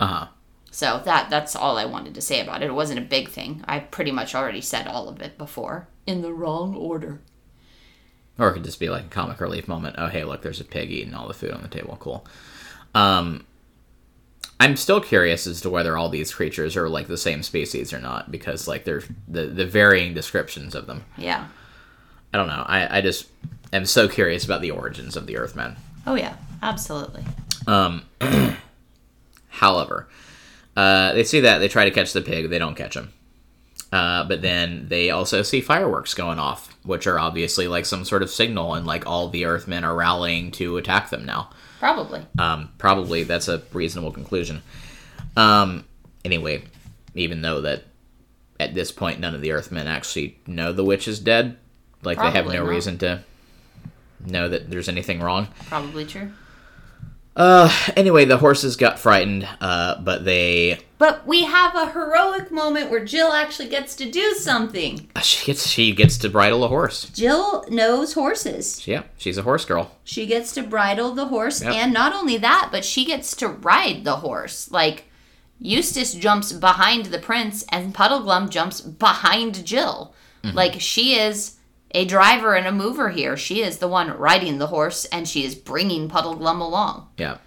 [SPEAKER 2] uh huh.
[SPEAKER 1] so that that's all i wanted to say about it it wasn't a big thing i pretty much already said all of it before in the wrong order
[SPEAKER 2] Or it could just be like a comic relief moment. Oh, hey, look, there's a pig eating all the food on the table. Cool. Um, I'm still curious as to whether all these creatures are like the same species or not, because like there's the the varying descriptions of them.
[SPEAKER 1] yeah
[SPEAKER 2] I don't know. I I just am so curious about the origins of the Earthmen.
[SPEAKER 1] oh yeah absolutely
[SPEAKER 2] Um, however, uh, they see that they try to catch the pig, they don't catch him. Uh, but then they also see fireworks going off, which are obviously like some sort of signal, and like all the Earthmen are rallying to attack them now.
[SPEAKER 1] Probably
[SPEAKER 2] Um, probably that's a reasonable conclusion. Um, anyway, even though that at this point none of the Earthmen actually know the witch is dead, like they have no
[SPEAKER 1] not.
[SPEAKER 2] reason to know that there's anything wrong.
[SPEAKER 1] probably true
[SPEAKER 2] Uh, anyway, the horses got frightened, uh, but they
[SPEAKER 1] but we have a heroic moment where jill actually gets to do something
[SPEAKER 2] she gets she gets to bridle a horse.
[SPEAKER 1] jill knows horses
[SPEAKER 2] Yeah, she's a horse girl.
[SPEAKER 1] She gets to bridle the horse,
[SPEAKER 2] Yep.
[SPEAKER 1] and not only that, but she gets to ride the horse. Like, Eustace jumps behind the prince, and Puddleglum jumps behind Jill. Like, she is a driver and a mover here. She is the one riding the horse, and she is bringing Puddleglum along,
[SPEAKER 2] Yeah,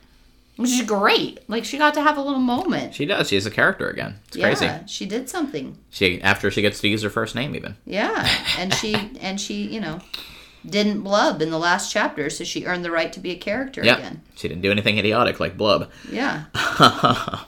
[SPEAKER 1] which is great. Like, she got to have a little moment.
[SPEAKER 2] she does. She's a character again. It's crazy.
[SPEAKER 1] She did something.
[SPEAKER 2] She after she gets to use her first name even.
[SPEAKER 1] Yeah, and she and she, you know, didn't blub in the last chapter, so she earned the right to be a character
[SPEAKER 2] Yeah,
[SPEAKER 1] again.
[SPEAKER 2] she didn't do anything idiotic like Blub.
[SPEAKER 1] Yeah.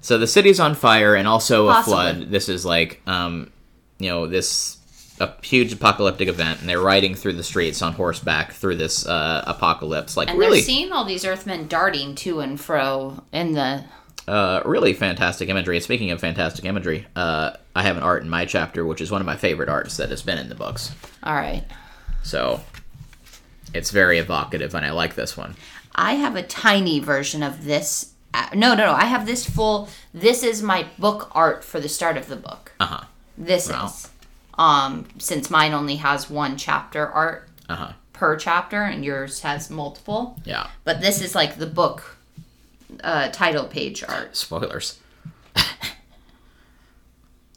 [SPEAKER 2] So the city's on fire and also a flood. This is like, um, you know, this a huge apocalyptic event, and they're riding through the streets on horseback through this uh, apocalypse. Like
[SPEAKER 1] And
[SPEAKER 2] really,
[SPEAKER 1] they're seeing all these Earthmen darting to and fro in the.
[SPEAKER 2] uh, really fantastic imagery. And speaking of fantastic imagery, uh, I have an art in my chapter, which is one of my favorite arts that has been in the books.
[SPEAKER 1] All right.
[SPEAKER 2] So it's very evocative, and I like this one.
[SPEAKER 1] I have a tiny version of this. uh, No, no, no. I have this full. This is my book art for the start of the book.
[SPEAKER 2] Uh huh.
[SPEAKER 1] This
[SPEAKER 2] Wow.
[SPEAKER 1] is. Um, since mine only has one chapter art
[SPEAKER 2] Uh huh.
[SPEAKER 1] per chapter and yours has multiple.
[SPEAKER 2] Yeah.
[SPEAKER 1] But this is like the book uh, title page art.
[SPEAKER 2] Spoilers.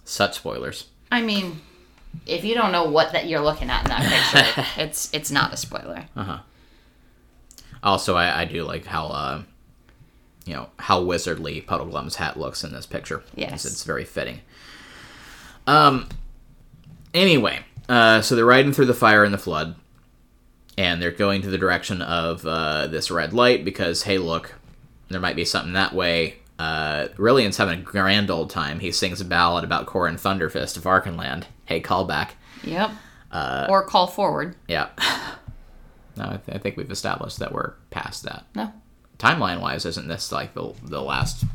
[SPEAKER 2] Such spoilers.
[SPEAKER 1] I mean, if you don't know what that you're looking at in that picture, it's it's not a spoiler. Uh huh.
[SPEAKER 2] Also, I, I do like how, uh, you know, how wizardly Puddleglum's hat looks in this picture.
[SPEAKER 1] Yes.
[SPEAKER 2] It's very fitting. Um. Anyway, uh, so they're riding through the fire and the flood, and they're going to the direction of uh, this red light because, hey, look, there might be something that way. Uh, Rilian's having a grand old time. He sings a ballad about Corin Thunderfist of Archenland. Hey, call back.
[SPEAKER 1] Yep. or call forward.
[SPEAKER 2] Yeah. No, I, th- I think we've established that we're past that.
[SPEAKER 1] No.
[SPEAKER 2] timeline wise, isn't this like the the last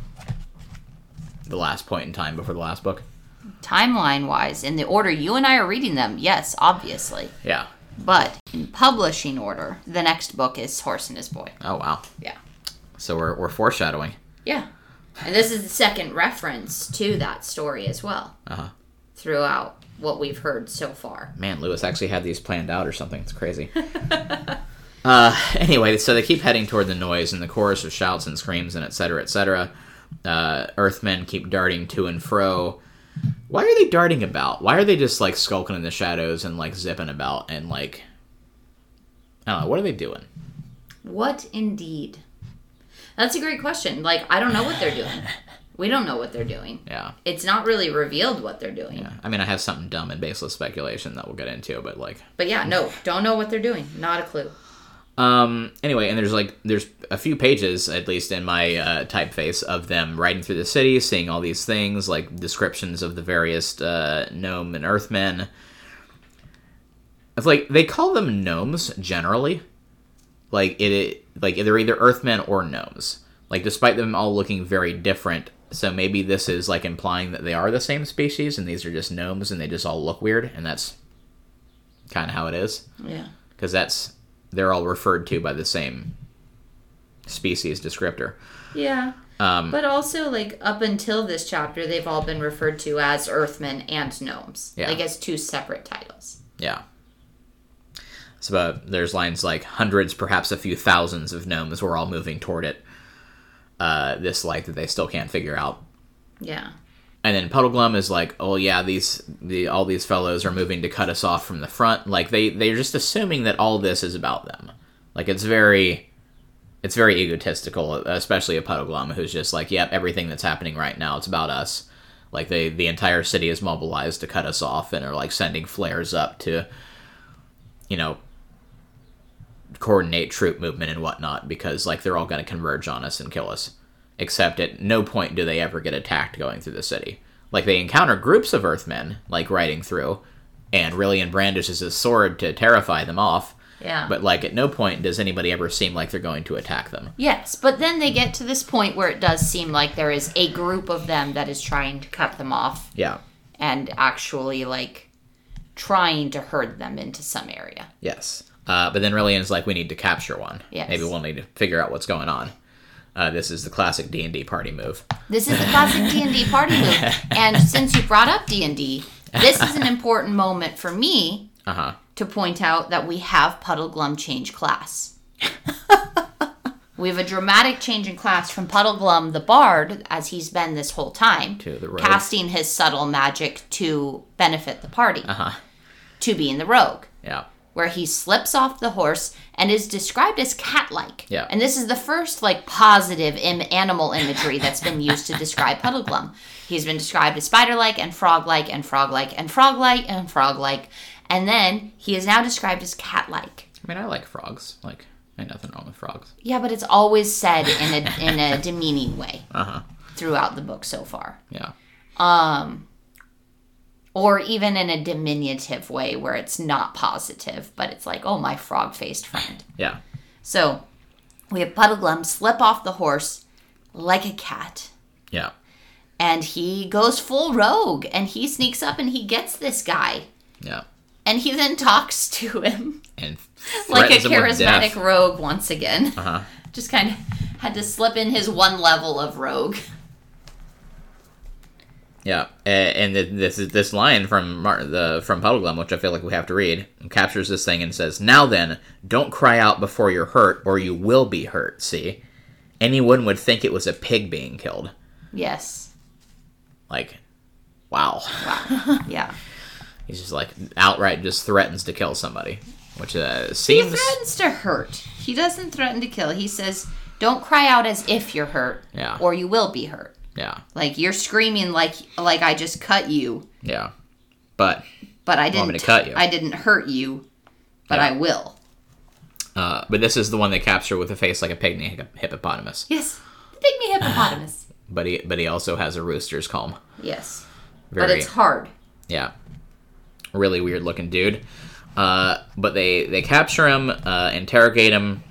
[SPEAKER 2] the last point in time before the last book?
[SPEAKER 1] Timeline wise, in the order you and I are reading them, yes, obviously.
[SPEAKER 2] Yeah.
[SPEAKER 1] But in publishing order, the next book is Horse and His Boy.
[SPEAKER 2] Oh wow.
[SPEAKER 1] Yeah.
[SPEAKER 2] So we're we're foreshadowing.
[SPEAKER 1] Yeah. And this is the second reference to that story as well
[SPEAKER 2] Uh huh.
[SPEAKER 1] throughout what we've heard so far.
[SPEAKER 2] Man, Lewis actually had these planned out or something. It's crazy. uh, anyway, so they keep heading toward the noise, and the chorus of shouts and screams and et cetera, et cetera. Uh, Earthmen keep darting to and fro. Why are they darting about? Why are they just like skulking in the shadows and like zipping about and like I don't know. What are they doing?
[SPEAKER 1] What indeed? That's a great question. Like, I don't know what they're doing. We don't know what they're doing.
[SPEAKER 2] Yeah,
[SPEAKER 1] It's not really revealed what they're doing.
[SPEAKER 2] yeah. I mean, I have something dumb and baseless speculation that we'll get into, but like,
[SPEAKER 1] But yeah, no, don't know what they're doing. Not a clue.
[SPEAKER 2] Um. Anyway, and there's like there's a few pages, at least in my uh, typeface, of them riding through the city, seeing all these things, like descriptions of the various uh, gnome and earthmen. It's like they call them gnomes generally. Like it, like they're either earthmen or gnomes. Like despite them all looking very different, so maybe this is like implying that they are the same species, and these are just gnomes, and they just all look weird, and that's kind of how it is
[SPEAKER 1] Yeah.
[SPEAKER 2] because that's they're all referred to by the same species descriptor.
[SPEAKER 1] Yeah.
[SPEAKER 2] Um,
[SPEAKER 1] But also, like, up until this chapter, they've all been referred to as Earthmen and Gnomes.
[SPEAKER 2] Yeah.
[SPEAKER 1] Like, as two separate titles.
[SPEAKER 2] yeah. So uh, there's lines like hundreds, perhaps a few thousands of gnomes were all moving toward it. Uh, this light that they still can't figure out.
[SPEAKER 1] Yeah.
[SPEAKER 2] And then Puddleglum is like, oh yeah, these the all these fellows are moving to cut us off from the front. Like they they're just assuming that all this is about them. Like it's very it's very egotistical, especially a Puddleglum who's just like, yep, everything that's happening right now, it's about us. Like they the entire city is mobilized to cut us off and are like sending flares up to you know coordinate troop movement and whatnot because like they're all going to converge on us and kill us except at no point do they ever get attacked going through the city. Like they encounter groups of Earthmen, like riding through, and Rilian brandishes his sword to terrify them off.
[SPEAKER 1] Yeah.
[SPEAKER 2] But like at no point does anybody ever seem like they're going to attack them.
[SPEAKER 1] Yes, but then they get to this point where it does seem like there is a group of them that is trying to cut them off
[SPEAKER 2] Yeah.
[SPEAKER 1] and actually, like, trying to herd them into some area.
[SPEAKER 2] Yes. Uh, but then Rilian's like, we need to capture one.
[SPEAKER 1] Yes.
[SPEAKER 2] Maybe we'll need to figure out what's going on. Uh, this is the classic D and D party move.
[SPEAKER 1] This is the classic D&D party move. And since you brought up D&D, this is an important moment for me
[SPEAKER 2] Uh huh.
[SPEAKER 1] to point out that we have Puddleglum change class. we have a dramatic change in class from Puddleglum the Bard, as he's been this whole time,
[SPEAKER 2] To the rogue.
[SPEAKER 1] casting his subtle magic to benefit the party,
[SPEAKER 2] Uh huh.
[SPEAKER 1] to being the rogue,
[SPEAKER 2] Yeah.
[SPEAKER 1] Where he slips off the horse and is described as cat-like.
[SPEAKER 2] Yeah.
[SPEAKER 1] And this is the first like positive Im- animal imagery that's been used to describe Puddleglum. He's been described as spider-like and frog-like and frog-like and frog-like and frog-like, and then he is now described as cat-like.
[SPEAKER 2] I mean, I like frogs. Like, ain't nothing wrong with frogs.
[SPEAKER 1] Yeah, but it's always said in a in a demeaning way
[SPEAKER 2] Uh huh.
[SPEAKER 1] throughout the book so far.
[SPEAKER 2] Yeah.
[SPEAKER 1] Um or even in a diminutive way where it's not positive, but it's like, oh, my frog faced friend.
[SPEAKER 2] Yeah.
[SPEAKER 1] So we have Puddleglum slip off the horse like a cat.
[SPEAKER 2] Yeah.
[SPEAKER 1] And he goes full rogue and he sneaks up and he gets this guy.
[SPEAKER 2] Yeah.
[SPEAKER 1] And he then talks to him
[SPEAKER 2] And
[SPEAKER 1] like a
[SPEAKER 2] threatens him with
[SPEAKER 1] charismatic rogue once again.
[SPEAKER 2] Uh huh.
[SPEAKER 1] Just kind of had to slip in his one level of rogue.
[SPEAKER 2] Yeah, and this is this line from Mar- the from Puddleglum, which I feel like we have to read, captures this thing and says, "Now then, don't cry out before you're hurt, or you will be hurt." See, anyone would think it was a pig being killed.
[SPEAKER 1] Yes.
[SPEAKER 2] Like, wow,
[SPEAKER 1] Wow. yeah.
[SPEAKER 2] he's just like outright just threatens to kill somebody, which uh,
[SPEAKER 1] He threatens to hurt. He doesn't threaten to kill. He says, "Don't cry out as if you're hurt,
[SPEAKER 2] Yeah.
[SPEAKER 1] or you will be hurt."
[SPEAKER 2] Yeah,
[SPEAKER 1] Like you're screaming like like I just cut you,
[SPEAKER 2] yeah, but
[SPEAKER 1] but I didn't
[SPEAKER 2] cut you?
[SPEAKER 1] I didn't hurt you, but
[SPEAKER 2] Yeah.
[SPEAKER 1] I will.
[SPEAKER 2] uh, but this is the one they capture with a face like a pygmy hippopotamus,
[SPEAKER 1] Yes. Pygmy hippopotamus.
[SPEAKER 2] but he but he also has a rooster's comb.
[SPEAKER 1] yes.
[SPEAKER 2] Very,
[SPEAKER 1] But it's hard.
[SPEAKER 2] Yeah. Really weird looking dude. Uh, but they they capture him, uh, interrogate him,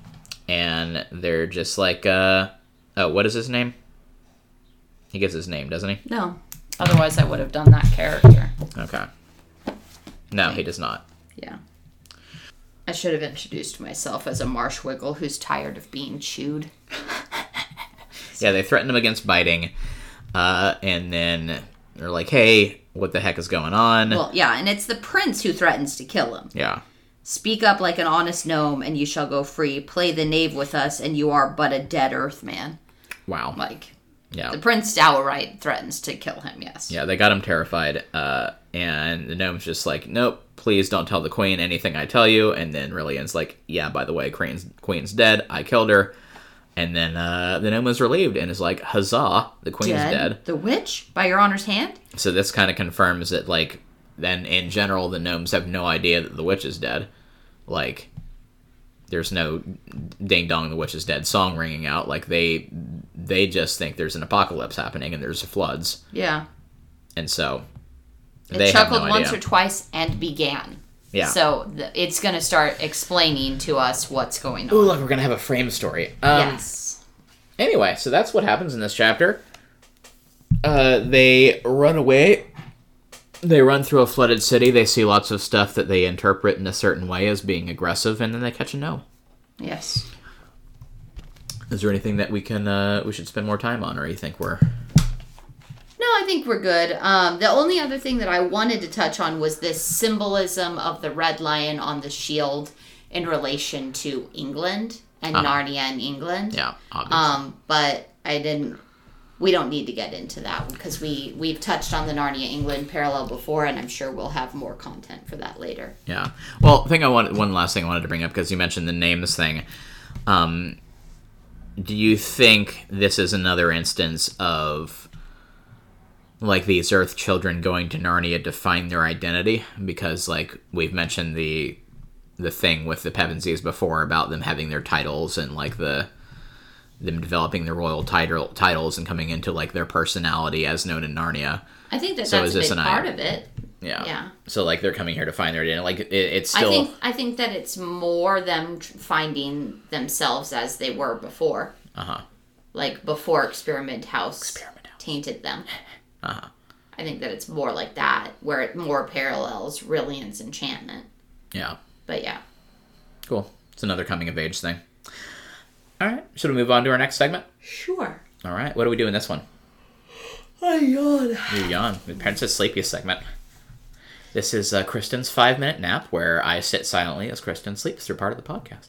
[SPEAKER 2] and they're just like, uh, oh, what is his name? He gives his name, doesn't he?
[SPEAKER 1] No. Otherwise I would have done that character.
[SPEAKER 2] Okay. No, he does not.
[SPEAKER 1] Yeah. I should have introduced myself as a marshwiggle who's tired of being chewed.
[SPEAKER 2] Yeah, they threaten him against biting, uh, and then they're like, "Hey, what the heck is going on?"
[SPEAKER 1] Well, yeah, and it's the prince who threatens to kill him.
[SPEAKER 2] yeah,
[SPEAKER 1] Speak up like an honest gnome, and you shall go free. Play the knave with us, and you are but a dead earthman.
[SPEAKER 2] wow,
[SPEAKER 1] Like,
[SPEAKER 2] yeah,
[SPEAKER 1] the prince outright threatens to kill him, yes.
[SPEAKER 2] yeah. They got him terrified, uh, and the gnome's just like, "Nope, please don't tell the queen anything I tell you." And then Rilian's like, "Yeah, by the way, queen's queen's dead. I killed her." And then uh, the gnome is relieved and is like, "Huzzah! The queen's dead."
[SPEAKER 1] The witch? By your honor's hand?
[SPEAKER 2] So this kind of confirms that, like, then in general, the gnomes have no idea that the witch is dead. Like, there's no "ding dong, the witch is dead" song ringing out. Like they they just think there's an apocalypse happening and there's floods,
[SPEAKER 1] Yeah.
[SPEAKER 2] and so
[SPEAKER 1] It
[SPEAKER 2] they have
[SPEAKER 1] chuckled
[SPEAKER 2] no
[SPEAKER 1] once
[SPEAKER 2] idea.
[SPEAKER 1] or twice and began.
[SPEAKER 2] Yeah.
[SPEAKER 1] So th- it's going to start explaining to us what's going on.
[SPEAKER 2] oh look, we're gonna have a frame story. Um,
[SPEAKER 1] yes.
[SPEAKER 2] Anyway, so that's what happens in this chapter. Uh, they run away. They run through a flooded city. They see lots of stuff that they interpret in a certain way as being aggressive, and then they catch a no.
[SPEAKER 1] Yes.
[SPEAKER 2] Is there anything that we can uh, we should spend more time on, or you think we're
[SPEAKER 1] No, I think we're good. Um, the only other thing that I wanted to touch on was this symbolism of the red lion on the shield in relation to England and Narnia and England.
[SPEAKER 2] Uh-huh. yeah obvious?
[SPEAKER 1] Um, but I didn't. We don't need to get into that because we we've touched on the Narnia England parallel before, and I'm sure we'll have more content for that later.
[SPEAKER 2] Yeah. Well, thing I wanted one last thing I wanted to bring up because you mentioned the names thing. Um, do you think this is another instance of like these Earth children going to Narnia to find their identity? Because like we've mentioned the the thing with the Pevensies before about them having their titles and like the them developing their royal title titles and coming into like their personality as known in Narnia.
[SPEAKER 1] I think that
[SPEAKER 2] So
[SPEAKER 1] that's
[SPEAKER 2] is
[SPEAKER 1] a
[SPEAKER 2] this
[SPEAKER 1] big
[SPEAKER 2] an
[SPEAKER 1] part
[SPEAKER 2] I-
[SPEAKER 1] of it.
[SPEAKER 2] Yeah.
[SPEAKER 1] Yeah.
[SPEAKER 2] So like they're coming here to find their identity. Like it, it's
[SPEAKER 1] I think I think that it's more them finding themselves as they were before,
[SPEAKER 2] uh huh.
[SPEAKER 1] like before Experiment House,
[SPEAKER 2] Experiment House.
[SPEAKER 1] tainted them.
[SPEAKER 2] Uh huh.
[SPEAKER 1] I think that it's more like that, where it more parallels Rilian's enchantment.
[SPEAKER 2] Yeah.
[SPEAKER 1] But yeah,
[SPEAKER 2] Cool. It's another coming of age thing. All right. Should we move on to our next segment?
[SPEAKER 1] sure.
[SPEAKER 2] All right. What do we do in this one?
[SPEAKER 1] I yawn.
[SPEAKER 2] You yawn. Princess Sleepiest segment. This is uh, Kristen's five minute nap where I sit silently as Kristen sleeps through part of the podcast.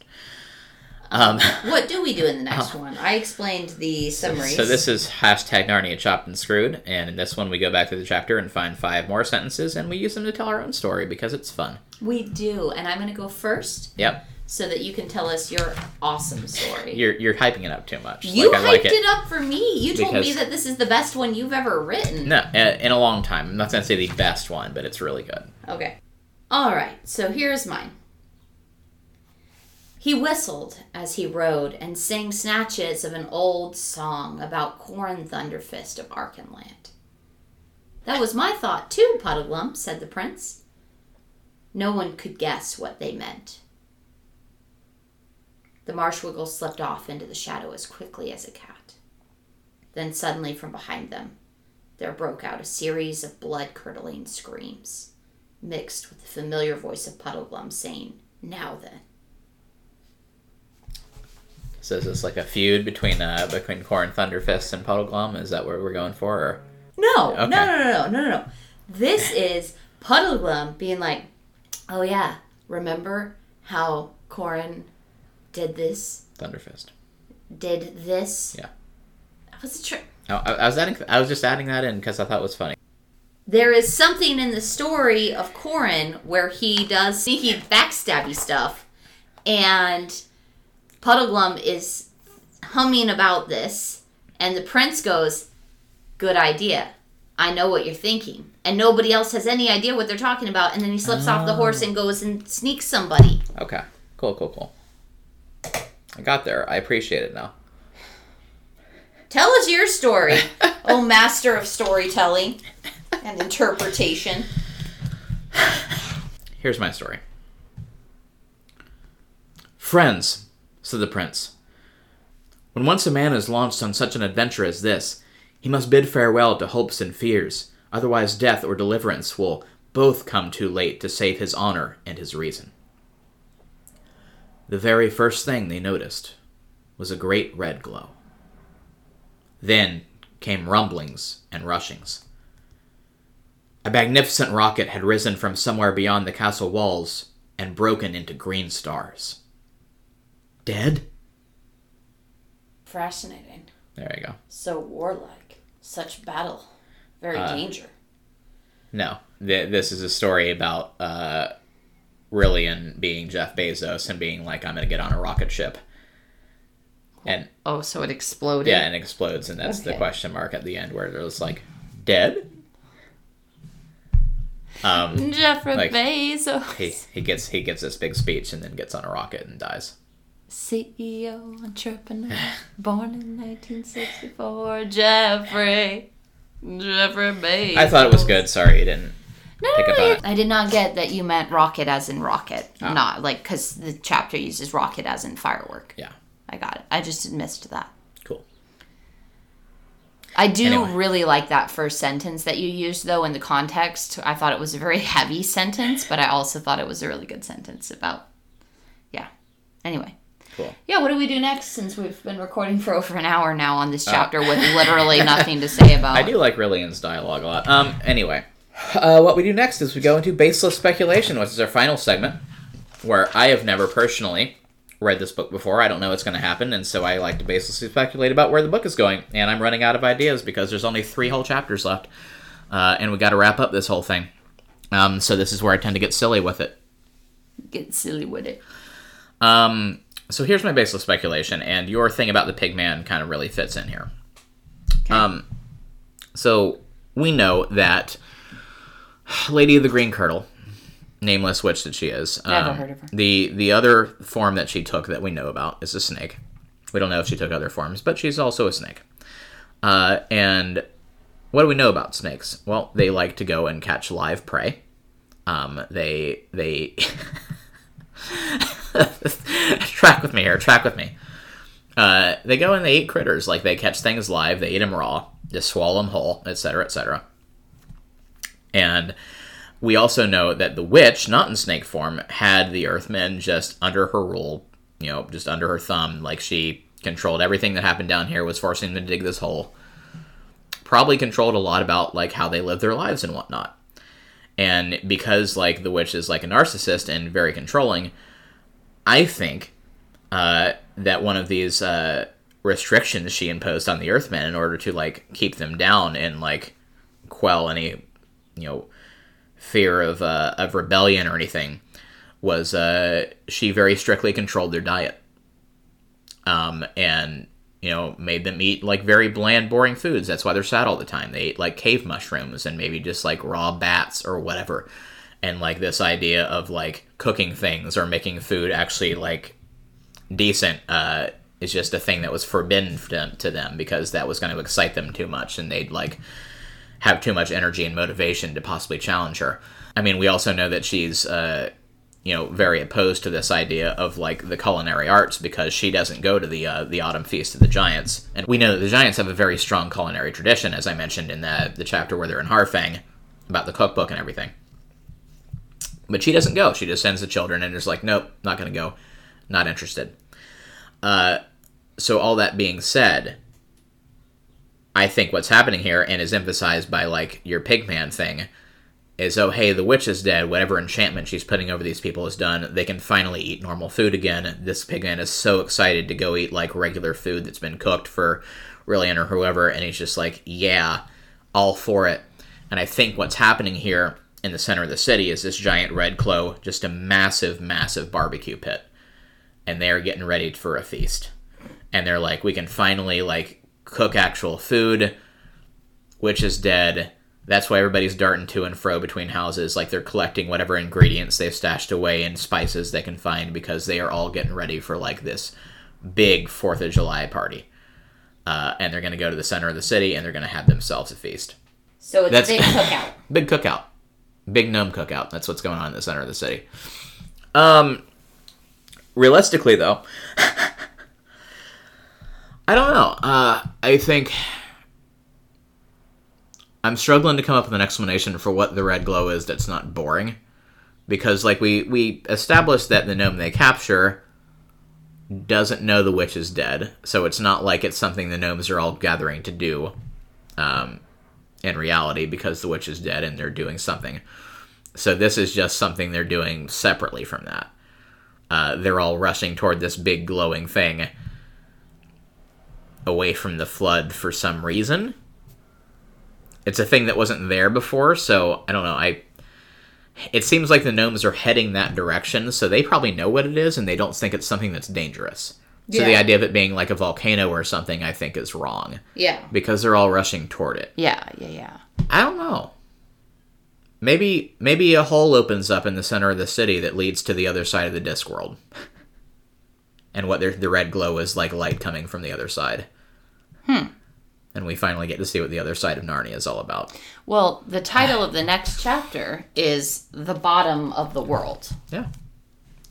[SPEAKER 2] Um,
[SPEAKER 1] What do we do in the next one? I explained the summaries.
[SPEAKER 2] so this is hashtag Narnia Chopped and Screwed, and in this one we go back to the chapter and find five more sentences, and we use them to tell our own story because it's fun.
[SPEAKER 1] we do, and I'm going to go first
[SPEAKER 2] Yep.
[SPEAKER 1] So that you can tell us your awesome story.
[SPEAKER 2] You're you're hyping it up too much.
[SPEAKER 1] you
[SPEAKER 2] like,
[SPEAKER 1] hyped
[SPEAKER 2] like
[SPEAKER 1] it. up for me. You told me that this is the best one you've ever written.
[SPEAKER 2] No, in a long time. I'm not going to say the best one, but it's really good.
[SPEAKER 1] Okay. All right, so here's mine. He whistled as he rode and sang snatches of an old song about Corin Thunderfist of Archenland. That was my thought too, Puddleglum, said the prince. No one could guess what they meant. The marshwiggle slipped off into the shadow as quickly as a cat. Then suddenly from behind them, there broke out a series of blood-curdling screams mixed with the familiar voice of Puddleglum saying, Now then.
[SPEAKER 2] So is this like a feud between uh between Corin Thunderfist and Puddleglum? Is that what we're going for? Or?
[SPEAKER 1] No,
[SPEAKER 2] Okay.
[SPEAKER 1] no, no, no, no, no, no, no. This is Puddleglum being like, Oh yeah, remember how Corin did this,
[SPEAKER 2] Thunderfist.
[SPEAKER 1] did this?
[SPEAKER 2] Yeah.
[SPEAKER 1] That was a trick.
[SPEAKER 2] Oh, I, I was adding. I was just adding that in because I thought it was funny.
[SPEAKER 1] There is something in the story of Corin where he does sneaky backstabby stuff, and Puddleglum is humming about this, and the prince goes, Good idea. I know what you're thinking. And nobody else has any idea what they're talking about, and then he slips off the horse oh. and goes and sneaks somebody.
[SPEAKER 2] Okay. Cool. Cool. Cool. I got there. I appreciate it now.
[SPEAKER 1] Tell us your story, oh master of storytelling and interpretation.
[SPEAKER 2] Here's my story. Friends, said the prince. When once a man is launched on such an adventure as this, he must bid farewell to hopes and fears, otherwise death or deliverance will both come too late to save his honor and his reason. The very first thing they noticed was a great red glow. Then came rumblings and rushings. A magnificent rocket had risen from somewhere beyond the castle walls and broken into green stars. Dead?
[SPEAKER 1] Fascinating.
[SPEAKER 2] There you go.
[SPEAKER 1] So warlike. Such battle. Very danger.
[SPEAKER 2] No, th- this is a story about uh, Rilian being Jeff Bezos and being like, "I'm going to get on a rocket ship," and
[SPEAKER 1] Oh, so it exploded.
[SPEAKER 2] yeah, and it explodes, and that's the question mark at the end where it was like, "Dead." Um,
[SPEAKER 1] Jeffrey
[SPEAKER 2] Like-
[SPEAKER 1] Bezos.
[SPEAKER 2] he he gets he gives this big speech and then gets on a rocket and dies.
[SPEAKER 1] CEO entrepreneur, born in 1964, Jeffrey. Jeffrey Bezos.
[SPEAKER 2] I thought it was good. Sorry, you didn't.
[SPEAKER 1] No,
[SPEAKER 2] pick up on
[SPEAKER 1] you-
[SPEAKER 2] it.
[SPEAKER 1] I did not get that you meant rocket as in rocket,
[SPEAKER 2] Oh.
[SPEAKER 1] not like because the chapter uses rocket as in firework.
[SPEAKER 2] Yeah,
[SPEAKER 1] I got it. I just missed that.
[SPEAKER 2] cool.
[SPEAKER 1] I do
[SPEAKER 2] Anyway.
[SPEAKER 1] really like that first sentence that you used, though, in the context. I thought it was a very heavy sentence, but I also thought it was a really good sentence about. Yeah. Anyway.
[SPEAKER 2] Cool.
[SPEAKER 1] Yeah, what do we do next since we've been recording for over an hour now on
[SPEAKER 2] Uh,
[SPEAKER 1] this chapter with literally nothing to say about
[SPEAKER 2] I do like Rilian's dialogue a lot. Um, anyway, uh, what we do next is we go into baseless speculation, which is our final segment, where I have never personally read this book before. I don't know what's going to happen, and so I like to baselessly speculate about where the book is going. And I'm running out of ideas because there's only three whole chapters left, uh, and we got to wrap up this whole thing. Um, so this is where I tend to get silly with it.
[SPEAKER 1] Get silly with it.
[SPEAKER 2] Um, so here's my baseless speculation, and your thing about the pigman kind of really fits in here. Um, so we know that Lady of the Green Kirtle, nameless witch that she is,
[SPEAKER 1] Never
[SPEAKER 2] um,
[SPEAKER 1] heard of her.
[SPEAKER 2] The the other form that she took that we know about is a snake. We don't know if she took other forms, but she's also a snake. Uh, and what do we know about snakes? Well, they like to go and catch live prey. Um, they they track with me here. Track with me. Uh, they go and they eat critters. Like they catch things live. They eat them raw. Just swallow them whole, etc., etc. And we also know that the witch, not in snake form, had the Earthmen just under her rule. You know, just under her thumb. Like she controlled everything that happened down here. Was forcing them to dig this hole. Probably controlled a lot about like how they live their lives and whatnot. And because like the witch is like a narcissist and very controlling, I think uh, that one of these uh, restrictions she imposed on the Earthmen in order to like keep them down and like quell any you know fear of uh, of rebellion or anything was uh, she very strictly controlled their diet. Um, and you know made them eat like very bland boring foods. That's why they're sad all the time. They ate like cave mushrooms and maybe just like raw bats or whatever. And like this idea of like cooking things or making food actually like decent uh, is just a thing that was forbidden to them because that was going to excite them too much and they'd like have too much energy and motivation to possibly challenge her. I mean, we also know that she's uh, you know very opposed to this idea of like the culinary arts because she doesn't go to the uh, the autumn feast of the giants, and we know that the giants have a very strong culinary tradition, as I mentioned in the the chapter where they're in Harfang about the cookbook and everything. But she doesn't go. She just sends the children and is like, nope, not going to go, not interested. Uh, so all that being said, I think what's happening here and is emphasized by like your pigman thing is oh hey the witch is dead. Whatever enchantment she's putting over these people is done they can finally eat normal food again. This pigman is so excited to go eat like regular food that's been cooked for Rilian or whoever and he's just like yeah all for it. And I think what's happening here in the center of the city is this giant red clo just a massive massive barbecue pit. And they're getting ready for a feast. And they're like we can finally like cook actual food witch is dead. That's why everybody's darting to and fro between houses like they're collecting whatever ingredients they've stashed away and spices they can find because they are all getting ready for like this big fourth of july party. Uh, and they're going to go to the center of the city and they're going to have themselves a feast.
[SPEAKER 1] So it's
[SPEAKER 2] That's-
[SPEAKER 1] a big cookout.
[SPEAKER 2] big cookout. Big gnome cookout. That's what's going on in the center of the city. Um realistically though i don't know uh i think i'm struggling to come up with an explanation for what the red glow is that's not boring because like we we established that the gnome they capture doesn't know the witch is dead, so it's not like it's something the gnomes are all gathering to do um, in reality because the witch is dead and they're doing something. So this is just something they're doing separately from that. Uh, they're all rushing toward this big glowing thing away from the flood for some reason. It's a thing that wasn't there before, so I don't know. I it seems like the gnomes are heading that direction, so they probably know what it is and they don't think it's something that's dangerous. So the idea of it being like a volcano or something, I think, is wrong
[SPEAKER 1] Yeah.
[SPEAKER 2] because they're all rushing toward it.
[SPEAKER 1] Yeah, yeah, yeah.
[SPEAKER 2] I don't know. Maybe maybe a hole opens up in the center of the city that leads to the other side of the disc world. And what the red glow is like light coming from the other side. Hmm. And we finally get to see what the other side of Narnia is all about.
[SPEAKER 1] Well, the title of the next chapter is The Bottom of the World.
[SPEAKER 2] Yeah.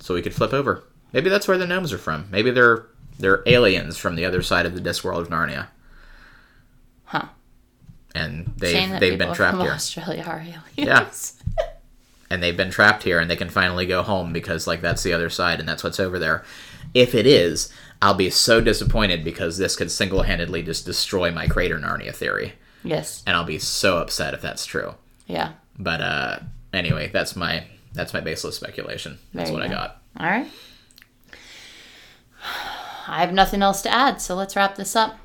[SPEAKER 2] So we could flip over. Maybe that's where the gnomes are from. Maybe they're they're aliens from the other side of the disc world of Narnia.
[SPEAKER 1] Huh.
[SPEAKER 2] And they've
[SPEAKER 1] that
[SPEAKER 2] they've been trapped here.
[SPEAKER 1] Australia are aliens.
[SPEAKER 2] Yeah. and they've been trapped here and they can finally go home because like that's the other side and that's what's over there if it is i'll be so disappointed because this could single-handedly just destroy my crater narnia theory
[SPEAKER 1] Yes.
[SPEAKER 2] and i'll be so upset if that's true
[SPEAKER 1] Yeah.
[SPEAKER 2] but uh anyway that's my that's my baseless speculation that's what
[SPEAKER 1] you
[SPEAKER 2] i got
[SPEAKER 1] All right. I have nothing else to add, so let's wrap this up.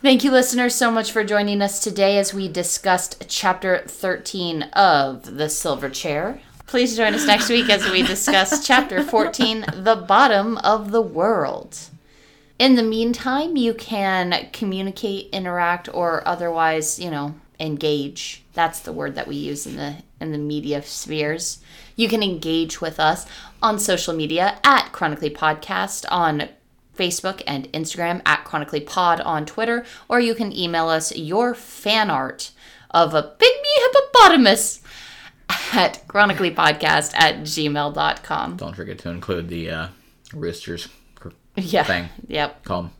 [SPEAKER 1] Thank you, listeners, so much for joining us today as we discussed chapter 13 of The Silver Chair. Please join us next week as we discuss chapter 14, The Bottom of the World. In the meantime, you can communicate, interact, or otherwise, you know, engage. That's the word that we use in the in the media spheres. You can engage with us on social media at Chronically Podcast on Facebook and Instagram at Chronically Pod on Twitter, or you can email us your fan art of a pygmy hippopotamus at chronicallypodcast at gmail.com.
[SPEAKER 2] don't forget to include the uh roosters
[SPEAKER 1] Yeah.
[SPEAKER 2] thing
[SPEAKER 1] Yep.
[SPEAKER 2] call 'em.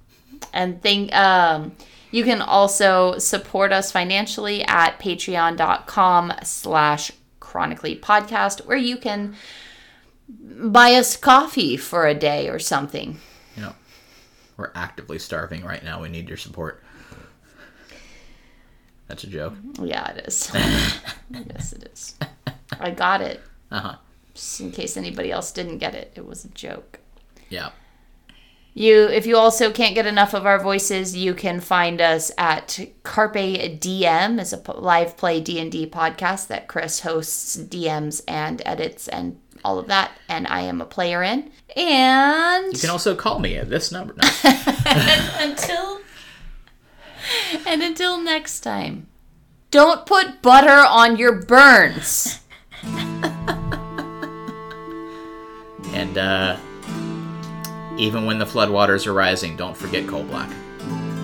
[SPEAKER 1] and think um, you can also support us financially at patreon.com slash chronically podcast where you can buy us coffee for a day or something
[SPEAKER 2] you know we're actively starving right now we need your support that's a joke
[SPEAKER 1] yeah it is yes it is i got it
[SPEAKER 2] uh-huh
[SPEAKER 1] just in case anybody else didn't get it it was a joke
[SPEAKER 2] yeah
[SPEAKER 1] You, if you also can't get enough of our voices, you can find us at Carpe DM, is a live play D and D podcast that Chris hosts, DMs, and edits, and all of that. And I am a player in. And
[SPEAKER 2] you can also call me at this number no.
[SPEAKER 1] until and until next time, don't put butter on your burns.
[SPEAKER 2] And uh, even when the floodwaters are rising, don't forget Coal Black.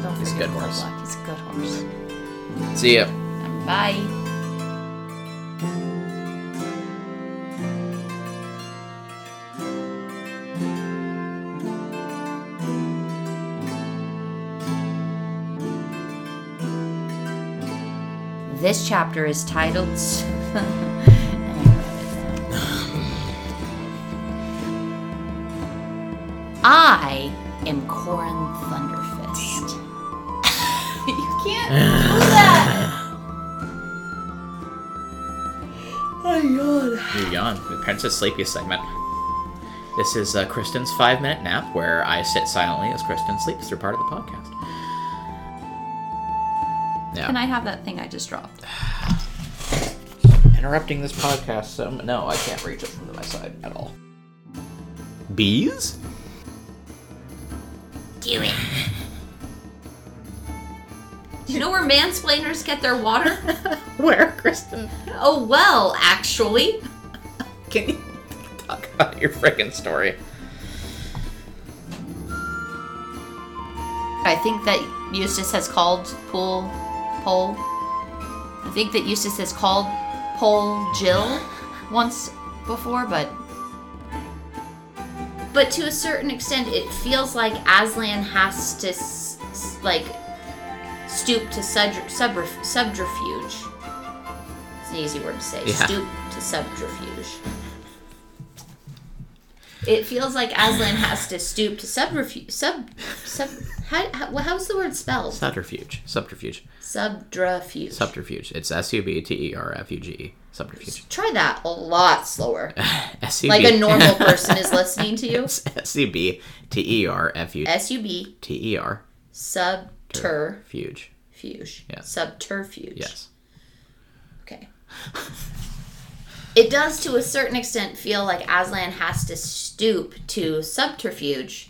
[SPEAKER 1] Don't
[SPEAKER 2] He's a
[SPEAKER 1] forget
[SPEAKER 2] good horse.
[SPEAKER 1] Goldblock. He's a good horse.
[SPEAKER 2] See ya.
[SPEAKER 1] Bye. This chapter is titled. I am Corin Thunderfist. you can't do that! Oh, yawn.
[SPEAKER 2] You're yawn. The Princess Sleepy segment. This is uh, Kristen's five minute nap where I sit silently as Kristen sleeps through part of the podcast. Yeah.
[SPEAKER 1] Can I have that thing I just dropped?
[SPEAKER 2] Interrupting this podcast, so no, I can't reach it from my side at all. Bees?
[SPEAKER 1] Do it. Do you know where mansplainers get their water?
[SPEAKER 2] Where, Kristen?
[SPEAKER 1] oh, well, actually.
[SPEAKER 2] Can you talk about your freaking story?
[SPEAKER 1] I think that Eustace has called Pool Pole. I think that Eustace has called Pole Jill once before, but but to a certain extent, it feels like Aslan has to s- s- like stoop to sub- sub- subterfuge. It's an easy word to say.
[SPEAKER 2] Yeah.
[SPEAKER 1] Stoop to subterfuge. It feels like Aslan has to stoop to subterfuge. Sub, sub. How, how, how's the word spelled?
[SPEAKER 2] Subterfuge. Subterfuge.
[SPEAKER 1] Subterfuge.
[SPEAKER 2] Subterfuge. It's S U B T E R F U G E. Subterfuge.
[SPEAKER 1] Try that a lot slower.
[SPEAKER 2] S U
[SPEAKER 1] Like a normal person is listening to you.
[SPEAKER 2] S U B T E R F U
[SPEAKER 1] S U B
[SPEAKER 2] T E R
[SPEAKER 1] subterfuge.
[SPEAKER 2] fuge. Yeah.
[SPEAKER 1] Subterfuge.
[SPEAKER 2] Yes.
[SPEAKER 1] Okay. it does to a certain extent feel like Aslan has to stoop to subterfuge